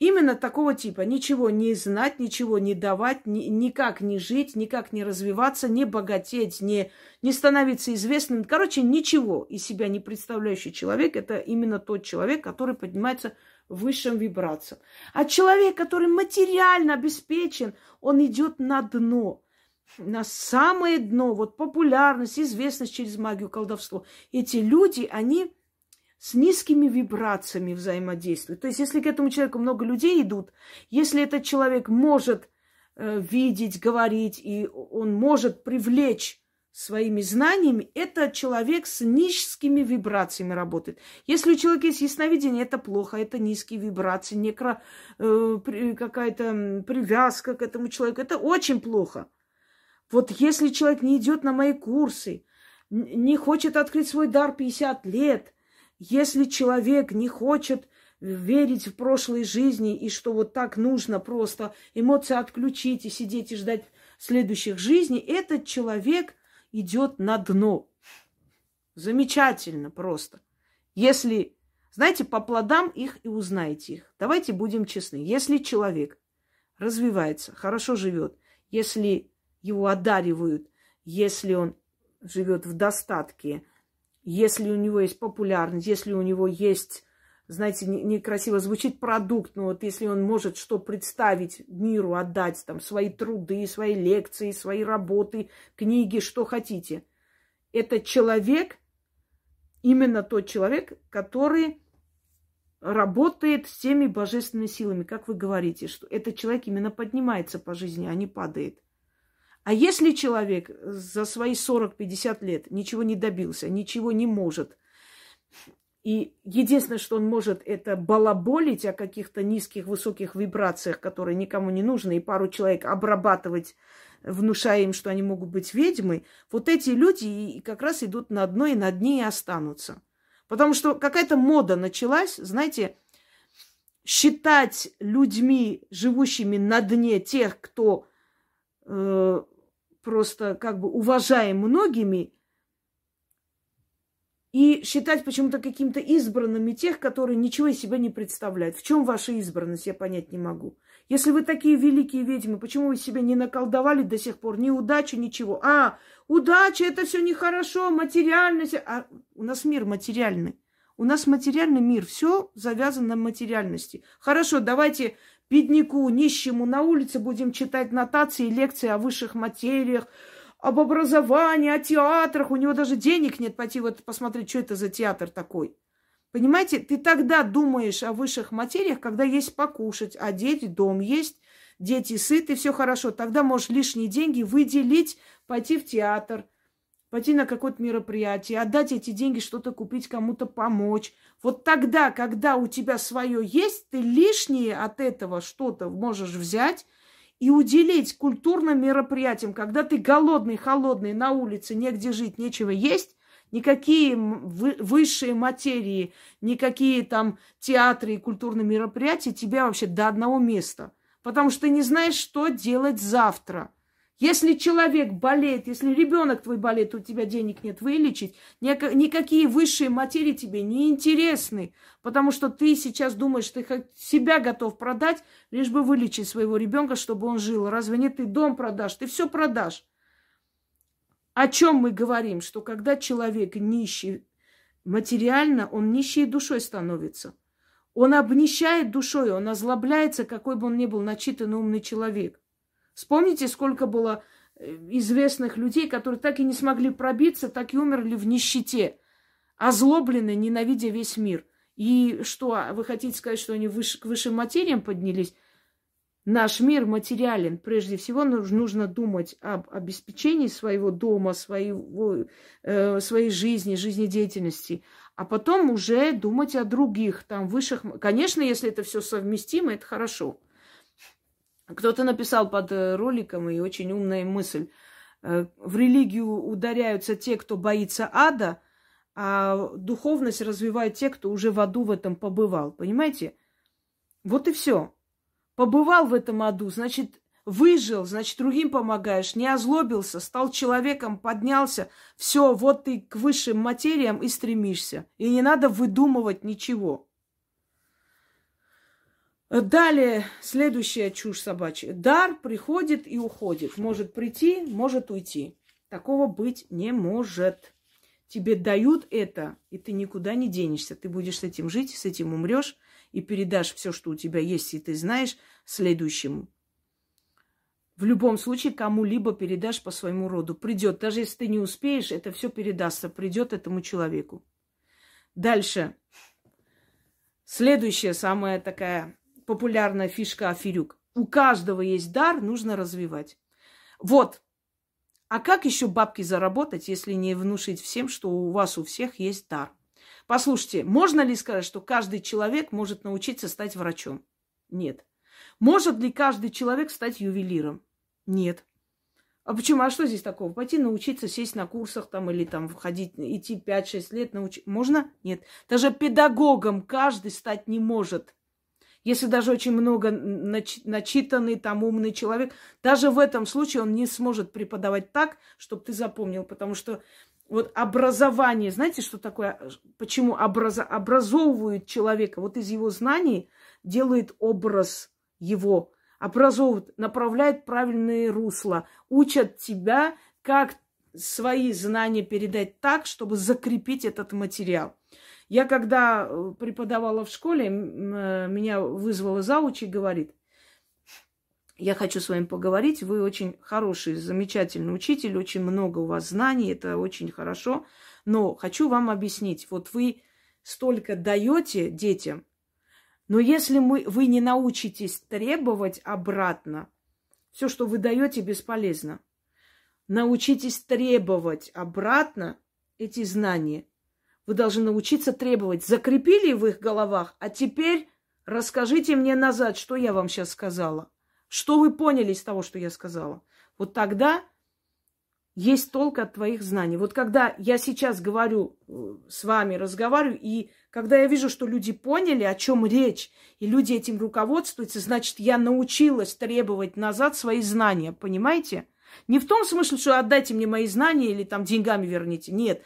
Именно такого типа. Ничего не знать, ничего не давать, ни, никак не жить, никак не развиваться, не богатеть, не, не становиться известным. Короче, ничего из себя не представляющий человек – это именно тот человек, который поднимается высшим вибрациям. А человек, который материально обеспечен, он идет на дно на самое дно, вот популярность, известность через магию, колдовство. Эти люди, они с низкими вибрациями взаимодействуют. То есть, если к этому человеку много людей идут, если этот человек может э, видеть, говорить, и он может привлечь своими знаниями, это человек с низкими вибрациями работает. Если у человека есть ясновидение, это плохо, это низкие вибрации, некро, э, какая-то привязка к этому человеку, это очень плохо. Вот если человек не идет на мои курсы, не хочет открыть свой дар 50 лет, если человек не хочет верить в прошлой жизни и что вот так нужно просто эмоции отключить и сидеть и ждать следующих жизней, этот человек идет на дно. Замечательно просто. Если, знаете, по плодам их и узнаете их. Давайте будем честны. Если человек развивается, хорошо живет, если его одаривают, если он живет в достатке, если у него есть популярность, если у него есть, знаете, некрасиво не звучит продукт, но вот если он может что представить миру, отдать там свои труды, свои лекции, свои работы, книги, что хотите. Это человек, именно тот человек, который работает с теми божественными силами, как вы говорите, что этот человек именно поднимается по жизни, а не падает. А если человек за свои 40-50 лет ничего не добился, ничего не может, и единственное, что он может, это балаболить о каких-то низких, высоких вибрациях, которые никому не нужны, и пару человек обрабатывать, внушая им, что они могут быть ведьмой, вот эти люди как раз идут на дно и на дне и останутся. Потому что какая-то мода началась, знаете, считать людьми, живущими на дне тех, кто э, просто как бы уважаем многими, и считать почему-то каким-то избранными тех, которые ничего из себя не представляют. В чем ваша избранность, я понять не могу. Если вы такие великие ведьмы, почему вы себя не наколдовали до сих пор? Ни удачи, ничего. А, удача, это все нехорошо, материальность. А у нас мир материальный. У нас материальный мир, все завязано на материальности. Хорошо, давайте бедняку, нищему на улице будем читать нотации, лекции о высших материях, об образовании, о театрах. У него даже денег нет пойти вот посмотреть, что это за театр такой. Понимаете, ты тогда думаешь о высших материях, когда есть покушать, одеть, дом есть, дети сыты, все хорошо. Тогда можешь лишние деньги выделить, пойти в театр, пойти на какое-то мероприятие, отдать эти деньги, что-то купить, кому-то помочь. Вот тогда, когда у тебя свое есть, ты лишнее от этого что-то можешь взять и уделить культурным мероприятиям. Когда ты голодный, холодный, на улице, негде жить, нечего есть, никакие высшие материи, никакие там театры и культурные мероприятия тебя вообще до одного места. Потому что ты не знаешь, что делать завтра. Если человек болеет, если ребенок твой болеет, у тебя денег нет вылечить, никакие высшие материи тебе не интересны, потому что ты сейчас думаешь, ты себя готов продать, лишь бы вылечить своего ребенка, чтобы он жил. Разве нет, ты дом продашь, ты все продашь. О чем мы говорим? Что когда человек нищий материально, он нищей душой становится. Он обнищает душой, он озлобляется, какой бы он ни был начитанный умный человек. Вспомните, сколько было э, известных людей, которые так и не смогли пробиться, так и умерли в нищете, озлоблены, ненавидя весь мир. И что, а вы хотите сказать, что они выше, к высшим материям поднялись? Наш мир материален. Прежде всего нужно думать об обеспечении своего дома, своего, э, своей жизни, жизнедеятельности, а потом уже думать о других, там, высших. Конечно, если это все совместимо, это хорошо. Кто-то написал под э, роликом, и очень умная мысль. Э, в религию ударяются те, кто боится ада, а духовность развивают те, кто уже в аду в этом побывал. Понимаете? Вот и все. Побывал в этом аду, значит, выжил, значит, другим помогаешь, не озлобился, стал человеком, поднялся. Все, вот ты к высшим материям и стремишься. И не надо выдумывать ничего. Далее, следующая чушь собачья. Дар приходит и уходит. Может прийти, может уйти. Такого быть не может. Тебе дают это, и ты никуда не денешься. Ты будешь с этим жить, с этим умрешь и передашь все, что у тебя есть, и ты знаешь, следующему. В любом случае, кому-либо передашь по своему роду. Придет. Даже если ты не успеешь, это все передастся. Придет этому человеку. Дальше. Следующая, самая такая популярная фишка аферюк. У каждого есть дар, нужно развивать. Вот. А как еще бабки заработать, если не внушить всем, что у вас у всех есть дар? Послушайте, можно ли сказать, что каждый человек может научиться стать врачом? Нет. Может ли каждый человек стать ювелиром? Нет. А почему? А что здесь такого? Пойти научиться сесть на курсах там или там входить, идти 5-6 лет научить. Можно? Нет. Даже педагогом каждый стать не может. Если даже очень много начитанный, там умный человек, даже в этом случае он не сможет преподавать так, чтобы ты запомнил, потому что вот образование, знаете, что такое, почему образа, образовывают человека, вот из его знаний делает образ его, образовывают, направляют правильные русла, учат тебя, как свои знания передать так, чтобы закрепить этот материал. Я когда э, преподавала в школе, э, меня вызвала зауч и говорит, я хочу с вами поговорить, вы очень хороший, замечательный учитель, очень много у вас знаний, это очень хорошо, но хочу вам объяснить, вот вы столько даете детям, но если мы, вы не научитесь требовать обратно, все, что вы даете, бесполезно. Научитесь требовать обратно эти знания. Вы должны научиться требовать. Закрепили в их головах, а теперь расскажите мне назад, что я вам сейчас сказала. Что вы поняли из того, что я сказала? Вот тогда есть толк от твоих знаний. Вот когда я сейчас говорю э, с вами, разговариваю, и когда я вижу, что люди поняли, о чем речь, и люди этим руководствуются, значит, я научилась требовать назад свои знания, понимаете? Не в том смысле, что отдайте мне мои знания или там деньгами верните. Нет.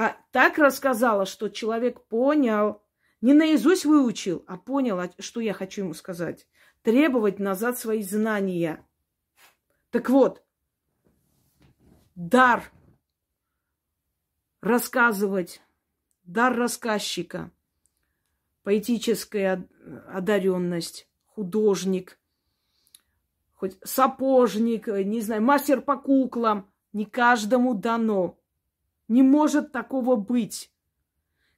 А так рассказала, что человек понял, не наизусть выучил, а понял, что я хочу ему сказать. Требовать назад свои знания. Так вот, дар рассказывать, дар рассказчика, поэтическая одаренность, художник, хоть сапожник, не знаю, мастер по куклам, не каждому дано. Не может такого быть.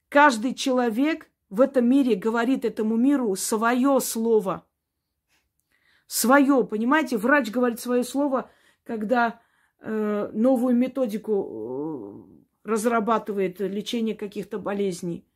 Каждый человек в этом мире говорит этому миру свое слово. Свое, понимаете? Врач говорит свое слово, когда э, новую методику э, разрабатывает лечение каких-то болезней.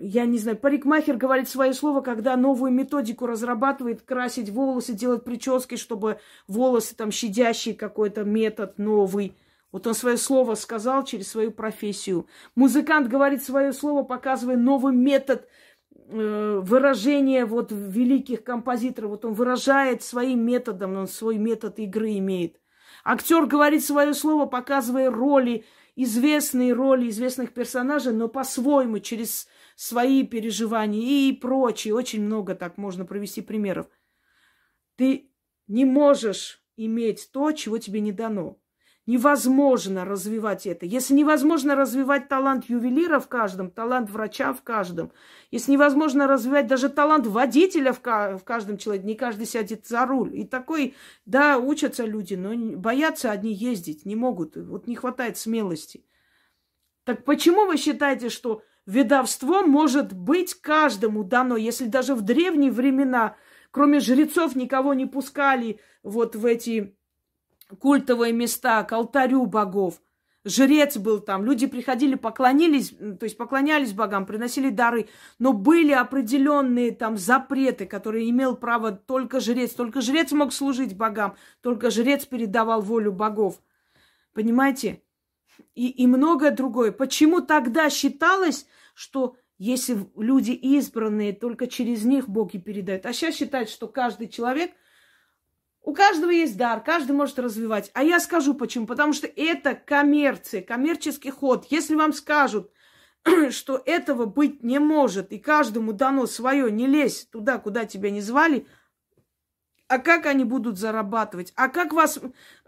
Я не знаю, парикмахер говорит свое слово, когда новую методику разрабатывает, красить волосы, делать прически, чтобы волосы там щадящий какой-то метод новый – вот он свое слово сказал через свою профессию. Музыкант говорит свое слово, показывая новый метод э, выражение вот великих композиторов. Вот он выражает своим методом, он свой метод игры имеет. Актер говорит свое слово, показывая роли, известные роли известных персонажей, но по-своему, через свои переживания и прочее. Очень много так можно провести примеров. Ты не можешь иметь то, чего тебе не дано. Невозможно развивать это. Если невозможно развивать талант ювелира в каждом, талант врача в каждом, если невозможно развивать даже талант водителя в, каждом человеке, не каждый сядет за руль. И такой, да, учатся люди, но боятся одни ездить, не могут. Вот не хватает смелости. Так почему вы считаете, что ведовство может быть каждому дано, если даже в древние времена, кроме жрецов, никого не пускали вот в эти культовые места, к алтарю богов. Жрец был там, люди приходили, поклонились, то есть поклонялись богам, приносили дары, но были определенные там запреты, которые имел право только жрец. Только жрец мог служить богам, только жрец передавал волю богов. Понимаете? И, и многое другое. Почему тогда считалось, что если люди избранные, только через них боги передают? А сейчас считают, что каждый человек – у каждого есть дар, каждый может развивать. А я скажу почему. Потому что это коммерция, коммерческий ход. Если вам скажут, что этого быть не может, и каждому дано свое, не лезь туда, куда тебя не звали, а как они будут зарабатывать? А как вас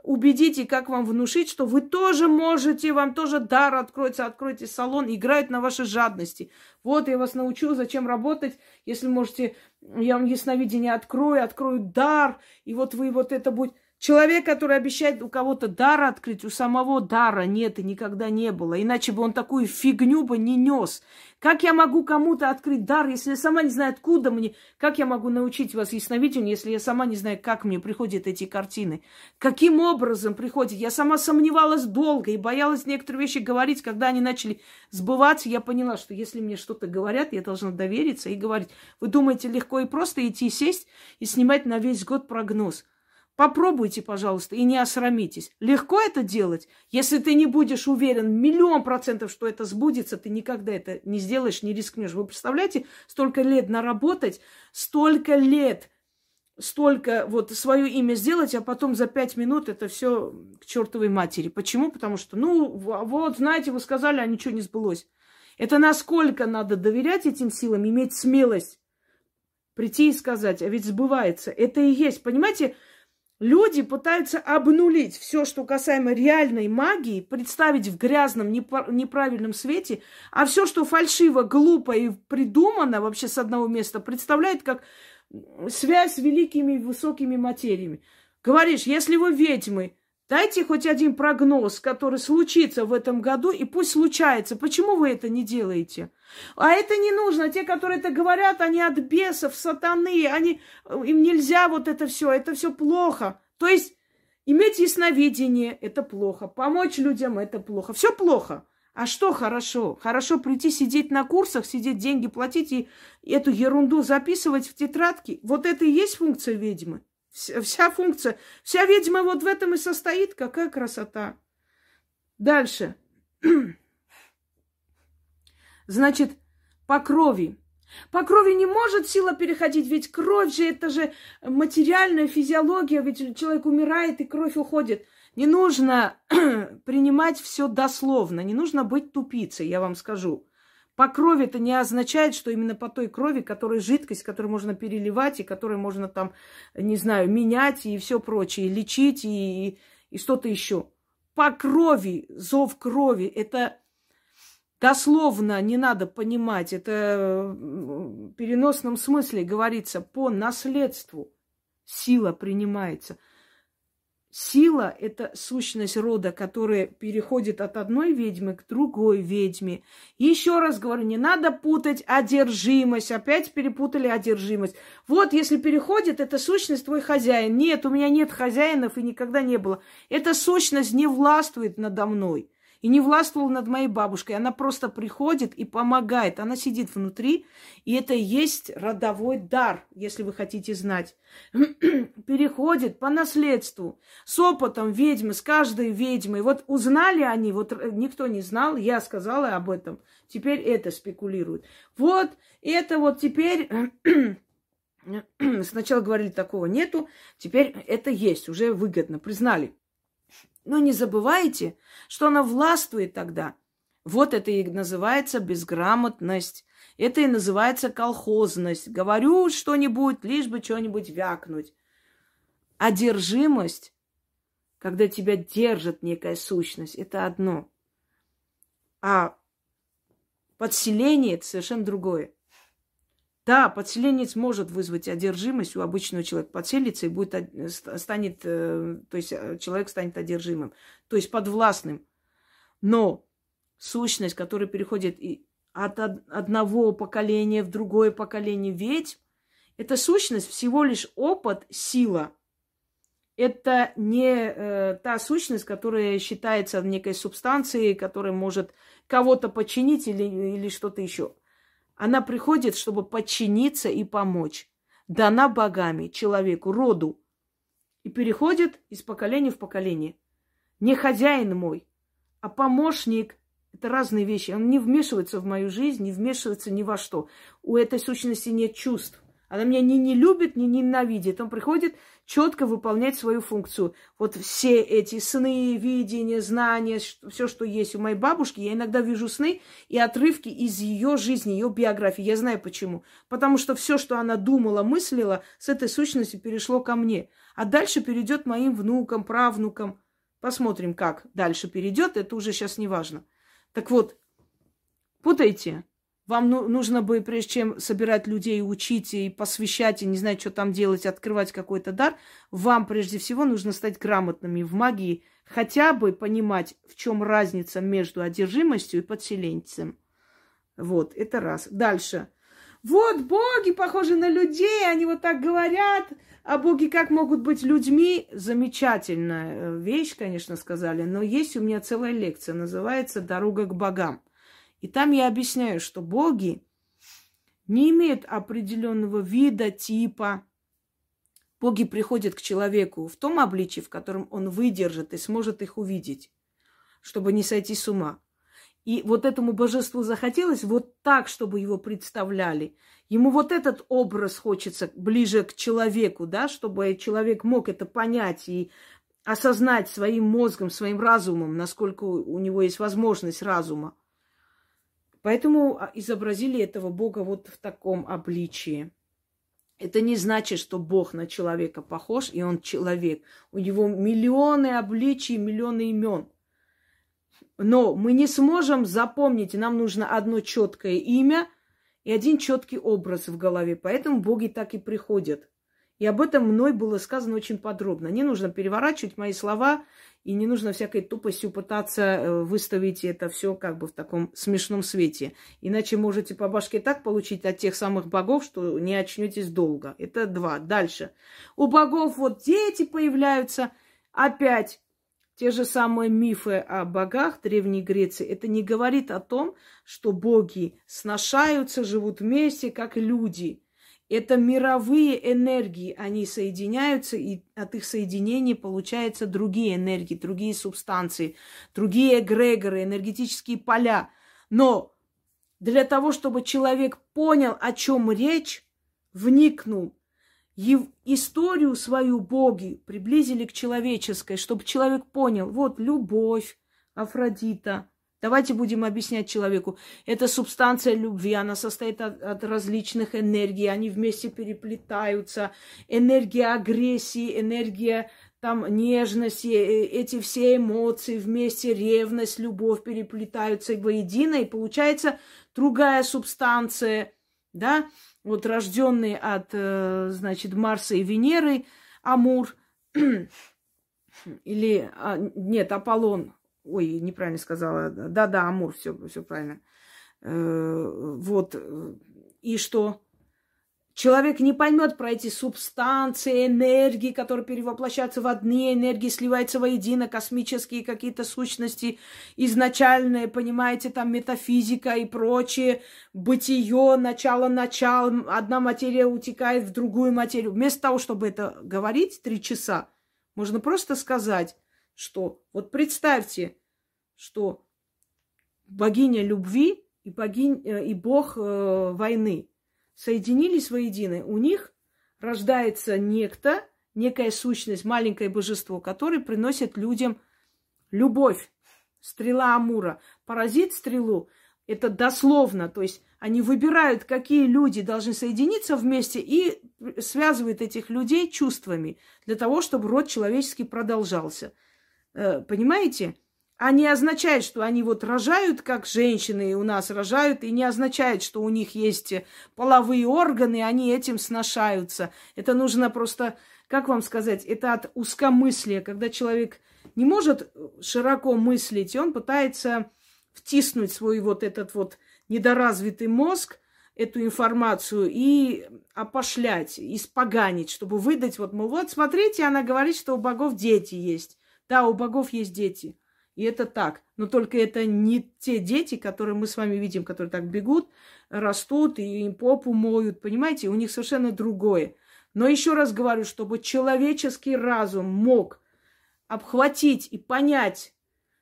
убедить и как вам внушить, что вы тоже можете, вам тоже дар откроется, откройте салон, играют на вашей жадности. Вот я вас научу, зачем работать, если можете, я вам ясновидение открою, открою дар, и вот вы вот это будет... Человек, который обещает у кого-то дар открыть, у самого дара нет и никогда не было. Иначе бы он такую фигню бы не нес. Как я могу кому-то открыть дар, если я сама не знаю, откуда мне? Как я могу научить вас ясновидению, если я сама не знаю, как мне приходят эти картины? Каким образом приходят? Я сама сомневалась долго и боялась некоторые вещи говорить. Когда они начали сбываться, я поняла, что если мне что-то говорят, я должна довериться и говорить. Вы думаете, легко и просто идти, сесть и снимать на весь год прогноз? Попробуйте, пожалуйста, и не осрамитесь. Легко это делать. Если ты не будешь уверен миллион процентов, что это сбудется, ты никогда это не сделаешь, не рискнешь. Вы представляете, столько лет наработать, столько лет, столько вот свое имя сделать, а потом за пять минут это все к чертовой матери. Почему? Потому что, ну, вот, знаете, вы сказали, а ничего не сбылось. Это насколько надо доверять этим силам, иметь смелость прийти и сказать, а ведь сбывается. Это и есть, понимаете, Люди пытаются обнулить все, что касаемо реальной магии, представить в грязном, неправильном свете, а все, что фальшиво, глупо и придумано вообще с одного места, представляют как связь с великими высокими материями. Говоришь, если вы ведьмы, Дайте хоть один прогноз, который случится в этом году, и пусть случается. Почему вы это не делаете? А это не нужно. Те, которые это говорят, они от бесов, сатаны, они, им нельзя вот это все, это все плохо. То есть иметь ясновидение – это плохо, помочь людям – это плохо. Все плохо. А что хорошо? Хорошо прийти сидеть на курсах, сидеть деньги платить и эту ерунду записывать в тетрадки. Вот это и есть функция ведьмы. Вся функция, вся ведьма вот в этом и состоит. Какая красота. Дальше. Значит, по крови. По крови не может сила переходить, ведь кровь же это же материальная физиология, ведь человек умирает и кровь уходит. Не нужно принимать все дословно, не нужно быть тупицей, я вам скажу. По крови это не означает, что именно по той крови, которая жидкость, которую можно переливать, и которую можно там, не знаю, менять и все прочее, лечить и, и что-то еще. По крови, зов крови, это дословно не надо понимать, это в переносном смысле говорится по наследству. Сила принимается. Сила – это сущность рода, которая переходит от одной ведьмы к другой ведьме. Еще раз говорю, не надо путать одержимость. Опять перепутали одержимость. Вот, если переходит, это сущность твой хозяин. Нет, у меня нет хозяинов и никогда не было. Эта сущность не властвует надо мной. И не властвовал над моей бабушкой. Она просто приходит и помогает. Она сидит внутри, и это есть родовой дар, если вы хотите знать. Переходит по наследству, с опытом ведьмы, с каждой ведьмой. Вот узнали они, вот никто не знал, я сказала об этом. Теперь это спекулируют. Вот это вот теперь Сначала говорили, такого нету, теперь это есть, уже выгодно, признали. Но не забывайте, что она властвует тогда. Вот это и называется безграмотность. Это и называется колхозность. Говорю что-нибудь, лишь бы что-нибудь вякнуть. Одержимость, когда тебя держит некая сущность, это одно. А подселение – это совершенно другое. Да, подселенец может вызвать одержимость у обычного человека. Подселится и будет, станет, э, то есть э, человек станет одержимым, то есть подвластным. Но сущность, которая переходит от одного поколения в другое поколение ведьм, это сущность всего лишь опыт, сила. Это не э, та сущность, которая считается некой субстанцией, которая может кого-то починить или, или что-то еще. Она приходит, чтобы подчиниться и помочь. Дана богами человеку, роду. И переходит из поколения в поколение. Не хозяин мой, а помощник. Это разные вещи. Он не вмешивается в мою жизнь, не вмешивается ни во что. У этой сущности нет чувств. Она меня ни не любит, ни ненавидит. Он приходит четко выполнять свою функцию. Вот все эти сны, видения, знания, все, что есть у моей бабушки, я иногда вижу сны и отрывки из ее жизни, ее биографии. Я знаю почему. Потому что все, что она думала, мыслила, с этой сущностью перешло ко мне. А дальше перейдет моим внукам, правнукам. Посмотрим, как дальше перейдет. Это уже сейчас не важно. Так вот, путайте. Вам ну, нужно бы, прежде чем собирать людей, учить и посвящать, и не знать, что там делать, открывать какой-то дар, вам прежде всего нужно стать грамотными в магии, хотя бы понимать, в чем разница между одержимостью и подселенцем. Вот, это раз. Дальше. Вот боги похожи на людей, они вот так говорят, а боги как могут быть людьми? Замечательная э, вещь, конечно, сказали, но есть у меня целая лекция, называется «Дорога к богам». И там я объясняю, что боги не имеют определенного вида, типа. Боги приходят к человеку в том обличии, в котором он выдержит и сможет их увидеть, чтобы не сойти с ума. И вот этому божеству захотелось вот так, чтобы его представляли. Ему вот этот образ хочется ближе к человеку, да, чтобы человек мог это понять и осознать своим мозгом, своим разумом, насколько у него есть возможность разума. Поэтому а, изобразили этого Бога вот в таком обличии. Это не значит, что Бог на человека похож, и он человек. У него миллионы обличий, миллионы имен. Но мы не сможем запомнить, нам нужно одно четкое имя и один четкий образ в голове. Поэтому боги так и приходят. И об этом мной было сказано очень подробно. Не нужно переворачивать мои слова и не нужно всякой тупостью пытаться э, выставить это все как бы в таком смешном свете. Иначе можете по башке так получить от тех самых богов, что не очнетесь долго. Это два. Дальше. У богов вот дети появляются. Опять те же самые мифы о богах Древней Греции. Это не говорит о том, что боги сношаются, живут вместе, как люди. Это мировые энергии, они соединяются, и от их соединения получаются другие энергии, другие субстанции, другие эгрегоры, энергетические поля. Но для того, чтобы человек понял, о чем речь, вникнул, историю свою боги приблизили к человеческой, чтобы человек понял, вот любовь, Афродита, Давайте будем объяснять человеку. Это субстанция любви, она состоит от, от различных энергий, они вместе переплетаются. Энергия агрессии, энергия там нежности, э, эти все эмоции вместе, ревность, любовь переплетаются воедино, и получается другая субстанция, да, вот рожденный от, э, значит, Марса и Венеры, Амур, или, а, нет, Аполлон, Ой, неправильно сказала. Да-да, Амур, все, все правильно. Э, вот. И что? Человек не поймет про эти субстанции, энергии, которые перевоплощаются в одни энергии, сливаются воедино, космические какие-то сущности, изначальные, понимаете, там метафизика и прочее, бытие, начало-начало, одна материя утекает в другую материю. Вместо того, чтобы это говорить три часа, можно просто сказать, что вот представьте, что богиня любви и, богинь, э, и бог э, войны – соединились воедино, у них рождается некто, некая сущность, маленькое божество, которое приносит людям любовь. Стрела Амура. Поразит стрелу. Это дословно. То есть они выбирают, какие люди должны соединиться вместе и связывают этих людей чувствами для того, чтобы род человеческий продолжался. Э, понимаете? а не означает, что они вот рожают, как женщины у нас рожают, и не означает, что у них есть половые органы, они этим сношаются. Это нужно просто, как вам сказать, это от узкомыслия, когда человек не может широко мыслить, и он пытается втиснуть свой вот этот вот недоразвитый мозг, эту информацию и опошлять, испоганить, чтобы выдать, вот, мол, вот, смотрите, она говорит, что у богов дети есть. Да, у богов есть дети – и это так. Но только это не те дети, которые мы с вами видим, которые так бегут, растут и им попу моют. Понимаете, у них совершенно другое. Но еще раз говорю, чтобы человеческий разум мог обхватить и понять,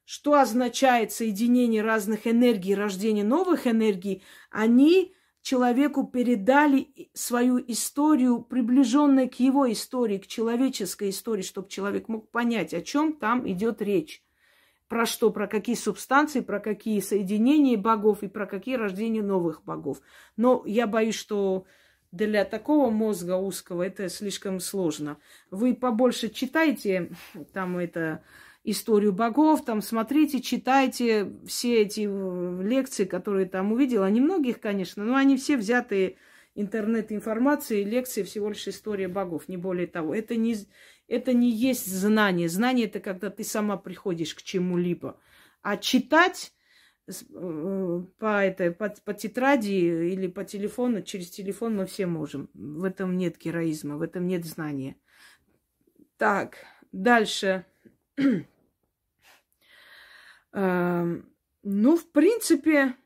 что означает соединение разных энергий, рождение новых энергий, они человеку передали свою историю, приближенную к его истории, к человеческой истории, чтобы человек мог понять, о чем там идет речь про что, про какие субстанции, про какие соединения богов и про какие рождения новых богов. Но я боюсь, что для такого мозга узкого это слишком сложно. Вы побольше читайте там это историю богов, там смотрите, читайте все эти э, лекции, которые там увидела. Они многих, конечно, но они все взятые интернет-информации, лекции всего лишь история богов, не более того. Это не, это не есть знание. Знание это когда ты сама приходишь к чему-либо. А читать э, по, этой, по, по тетради или по телефону, через телефон мы все можем. В этом нет героизма, в этом нет знания. Так, дальше. Эм, ну, в принципе,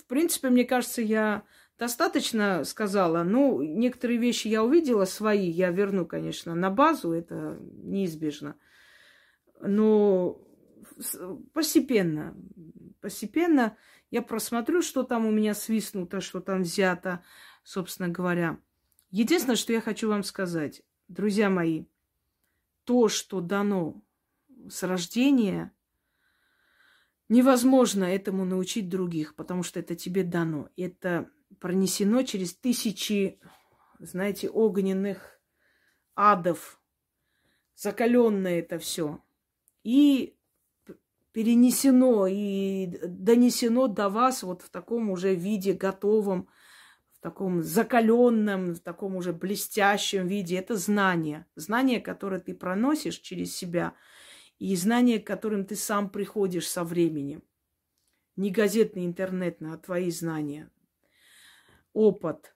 в принципе, мне кажется, я достаточно сказала. Ну, некоторые вещи я увидела свои, я верну, конечно, на базу, это неизбежно. Но постепенно, постепенно я просмотрю, что там у меня свистнуто, что там взято, собственно говоря. Единственное, что я хочу вам сказать, друзья мои, то, что дано с рождения, невозможно этому научить других, потому что это тебе дано. Это пронесено через тысячи, знаете, огненных адов, закаленное это все. И перенесено и донесено до вас вот в таком уже виде готовом, в таком закаленном, в таком уже блестящем виде. Это знание. Знание, которое ты проносишь через себя, и знание, к которым ты сам приходишь со временем. Не газетный интернет, а твои знания опыт.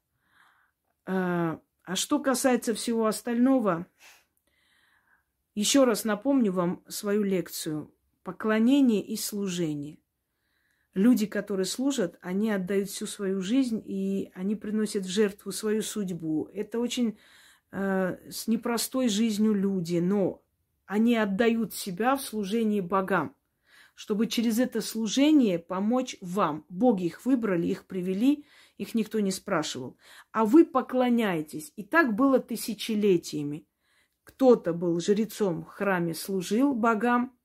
А, а что касается всего остального, еще раз напомню вам свою лекцию «Поклонение и служение». Люди, которые служат, они отдают всю свою жизнь, и они приносят в жертву свою судьбу. Это очень э, с непростой жизнью люди, но они отдают себя в служении богам, чтобы через это служение помочь вам. Боги их выбрали, их привели – их никто не спрашивал. А вы поклоняетесь. И так было тысячелетиями. Кто-то был жрецом в храме, служил богам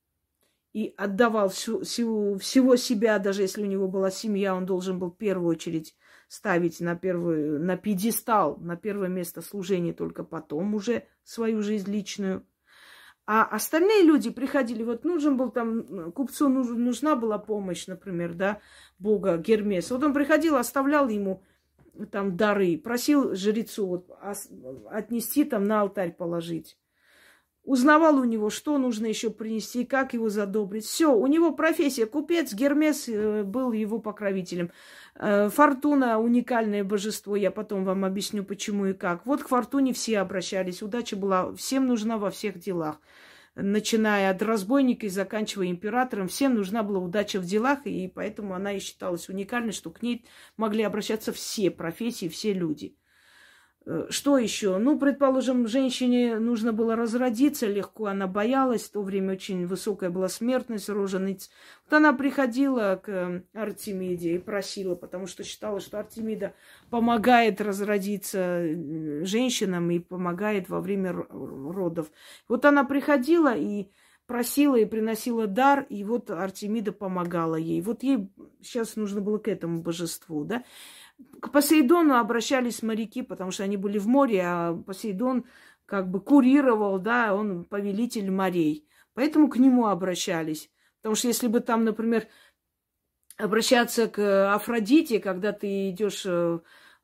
и отдавал всю, всю, всего себя, даже если у него была семья, он должен был в первую очередь ставить на, первую, на пьедестал, на первое место служения, только потом уже свою жизнь личную – а остальные люди приходили, вот нужен был там, купцу нужна была помощь, например, да, бога Гермес. Вот он приходил, оставлял ему там дары, просил жрецу вот, отнести там на алтарь положить. Узнавал у него, что нужно еще принести, как его задобрить. Все, у него профессия купец, Гермес э, был его покровителем. Э, Фортуна уникальное божество, я потом вам объясню, почему и как. Вот к Фортуне все обращались, удача была всем нужна во всех делах. Начиная от разбойника и заканчивая императором, всем нужна была удача в делах, и поэтому она и считалась уникальной, что к ней могли обращаться все профессии, все люди. Э, что еще? Ну, предположим, женщине нужно было разродиться легко, она боялась, в то время очень высокая была смертность рожениц. Вот она приходила к Артемиде и просила, потому что считала, что Артемида помогает разродиться э, женщинам и помогает во время родов. Вот она приходила и просила и приносила дар, и вот Артемида помогала ей. Вот ей сейчас нужно было к этому божеству, да. К Посейдону обращались моряки, потому что они были в море, а Посейдон как бы курировал, да, он повелитель морей. Поэтому к нему обращались. Потому что если бы там, например, обращаться к Афродите, когда ты идешь э,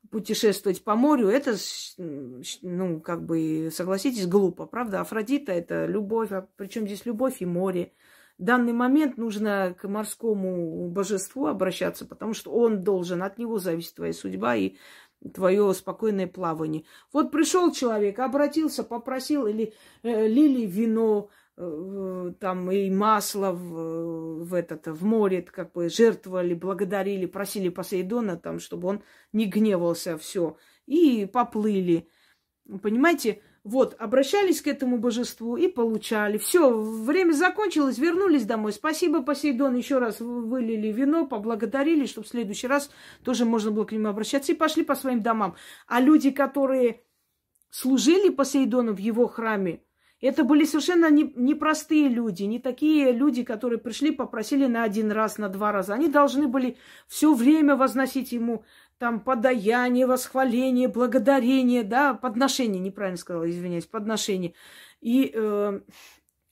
путешествовать по морю, это, ну, как бы, согласитесь, глупо, правда? Афродита – это любовь, а причем здесь любовь и море данный момент нужно к морскому божеству обращаться, потому что он должен, от него зависит твоя судьба и твое спокойное плавание. Вот пришел человек, обратился, попросил, или э, лили вино, э, там и масло в, в этот в море, как бы жертвовали, благодарили, просили Посейдона, там, чтобы он не гневался, все, и поплыли. Понимаете, вот, обращались к этому божеству и получали. Все, время закончилось, вернулись домой. Спасибо, Посейдон, еще раз вылили вино, поблагодарили, чтобы в следующий раз тоже можно было к нему обращаться и пошли по своим домам. А люди, которые служили Посейдону в его храме, это были совершенно непростые не люди, не такие люди, которые пришли, попросили на один раз, на два раза. Они должны были все время возносить ему там подаяние, восхваление, благодарение, да, подношение, неправильно сказала, извиняюсь, подношение. И, э,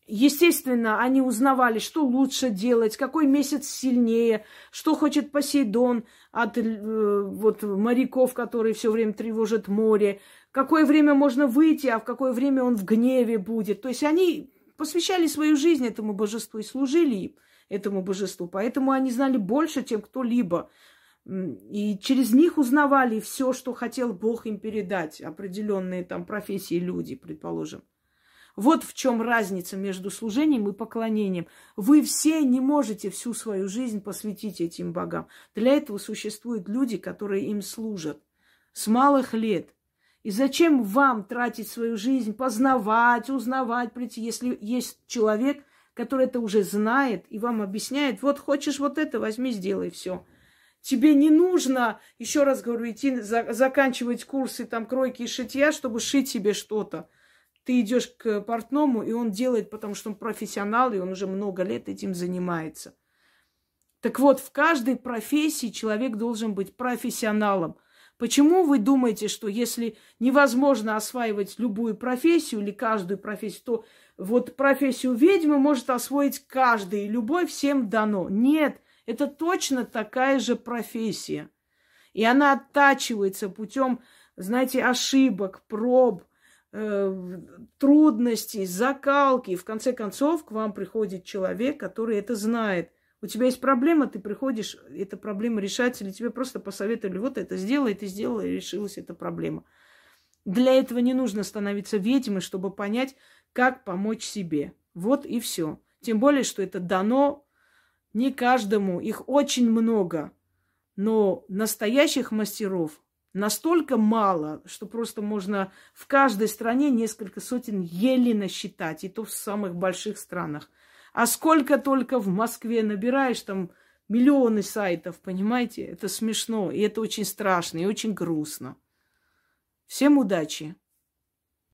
естественно, они узнавали, что лучше делать, какой месяц сильнее, что хочет Посейдон от э, вот моряков, которые все время тревожат море, какое время можно выйти, а в какое время он в гневе будет. То есть они посвящали свою жизнь этому божеству и служили этому божеству. Поэтому они знали больше, чем кто-либо. И через них узнавали все, что хотел Бог им передать, определенные там профессии люди, предположим. Вот в чем разница между служением и поклонением. Вы все не можете всю свою жизнь посвятить этим богам. Для этого существуют люди, которые им служат с малых лет. И зачем вам тратить свою жизнь, познавать, узнавать, прийти, если есть человек, который это уже знает и вам объясняет, вот хочешь вот это, возьми, сделай все. Тебе не нужно, еще раз говорю, идти за, заканчивать курсы там кройки и шитья, чтобы шить себе что-то. Ты идешь к портному, и он делает, потому что он профессионал, и он уже много лет этим занимается. Так вот, в каждой профессии человек должен быть профессионалом. Почему вы думаете, что если невозможно осваивать любую профессию или каждую профессию, то вот профессию ведьмы может освоить каждый, и любовь всем дано? Нет, это точно такая же профессия. И она оттачивается путем, знаете, ошибок, проб, э, трудностей, закалки. И в конце концов к вам приходит человек, который это знает. У тебя есть проблема, ты приходишь, эта проблема решается, или тебе просто посоветовали, вот это сделай, ты сделала, и решилась эта проблема. Для этого не нужно становиться ведьмой, чтобы понять, как помочь себе. Вот и все. Тем более, что это дано не каждому, их очень много. Но настоящих мастеров настолько мало, что просто можно в каждой стране несколько сотен еле насчитать, и то в самых больших странах. А сколько только в Москве набираешь там миллионы сайтов, понимаете? Это смешно, и это очень страшно, и очень грустно. Всем удачи!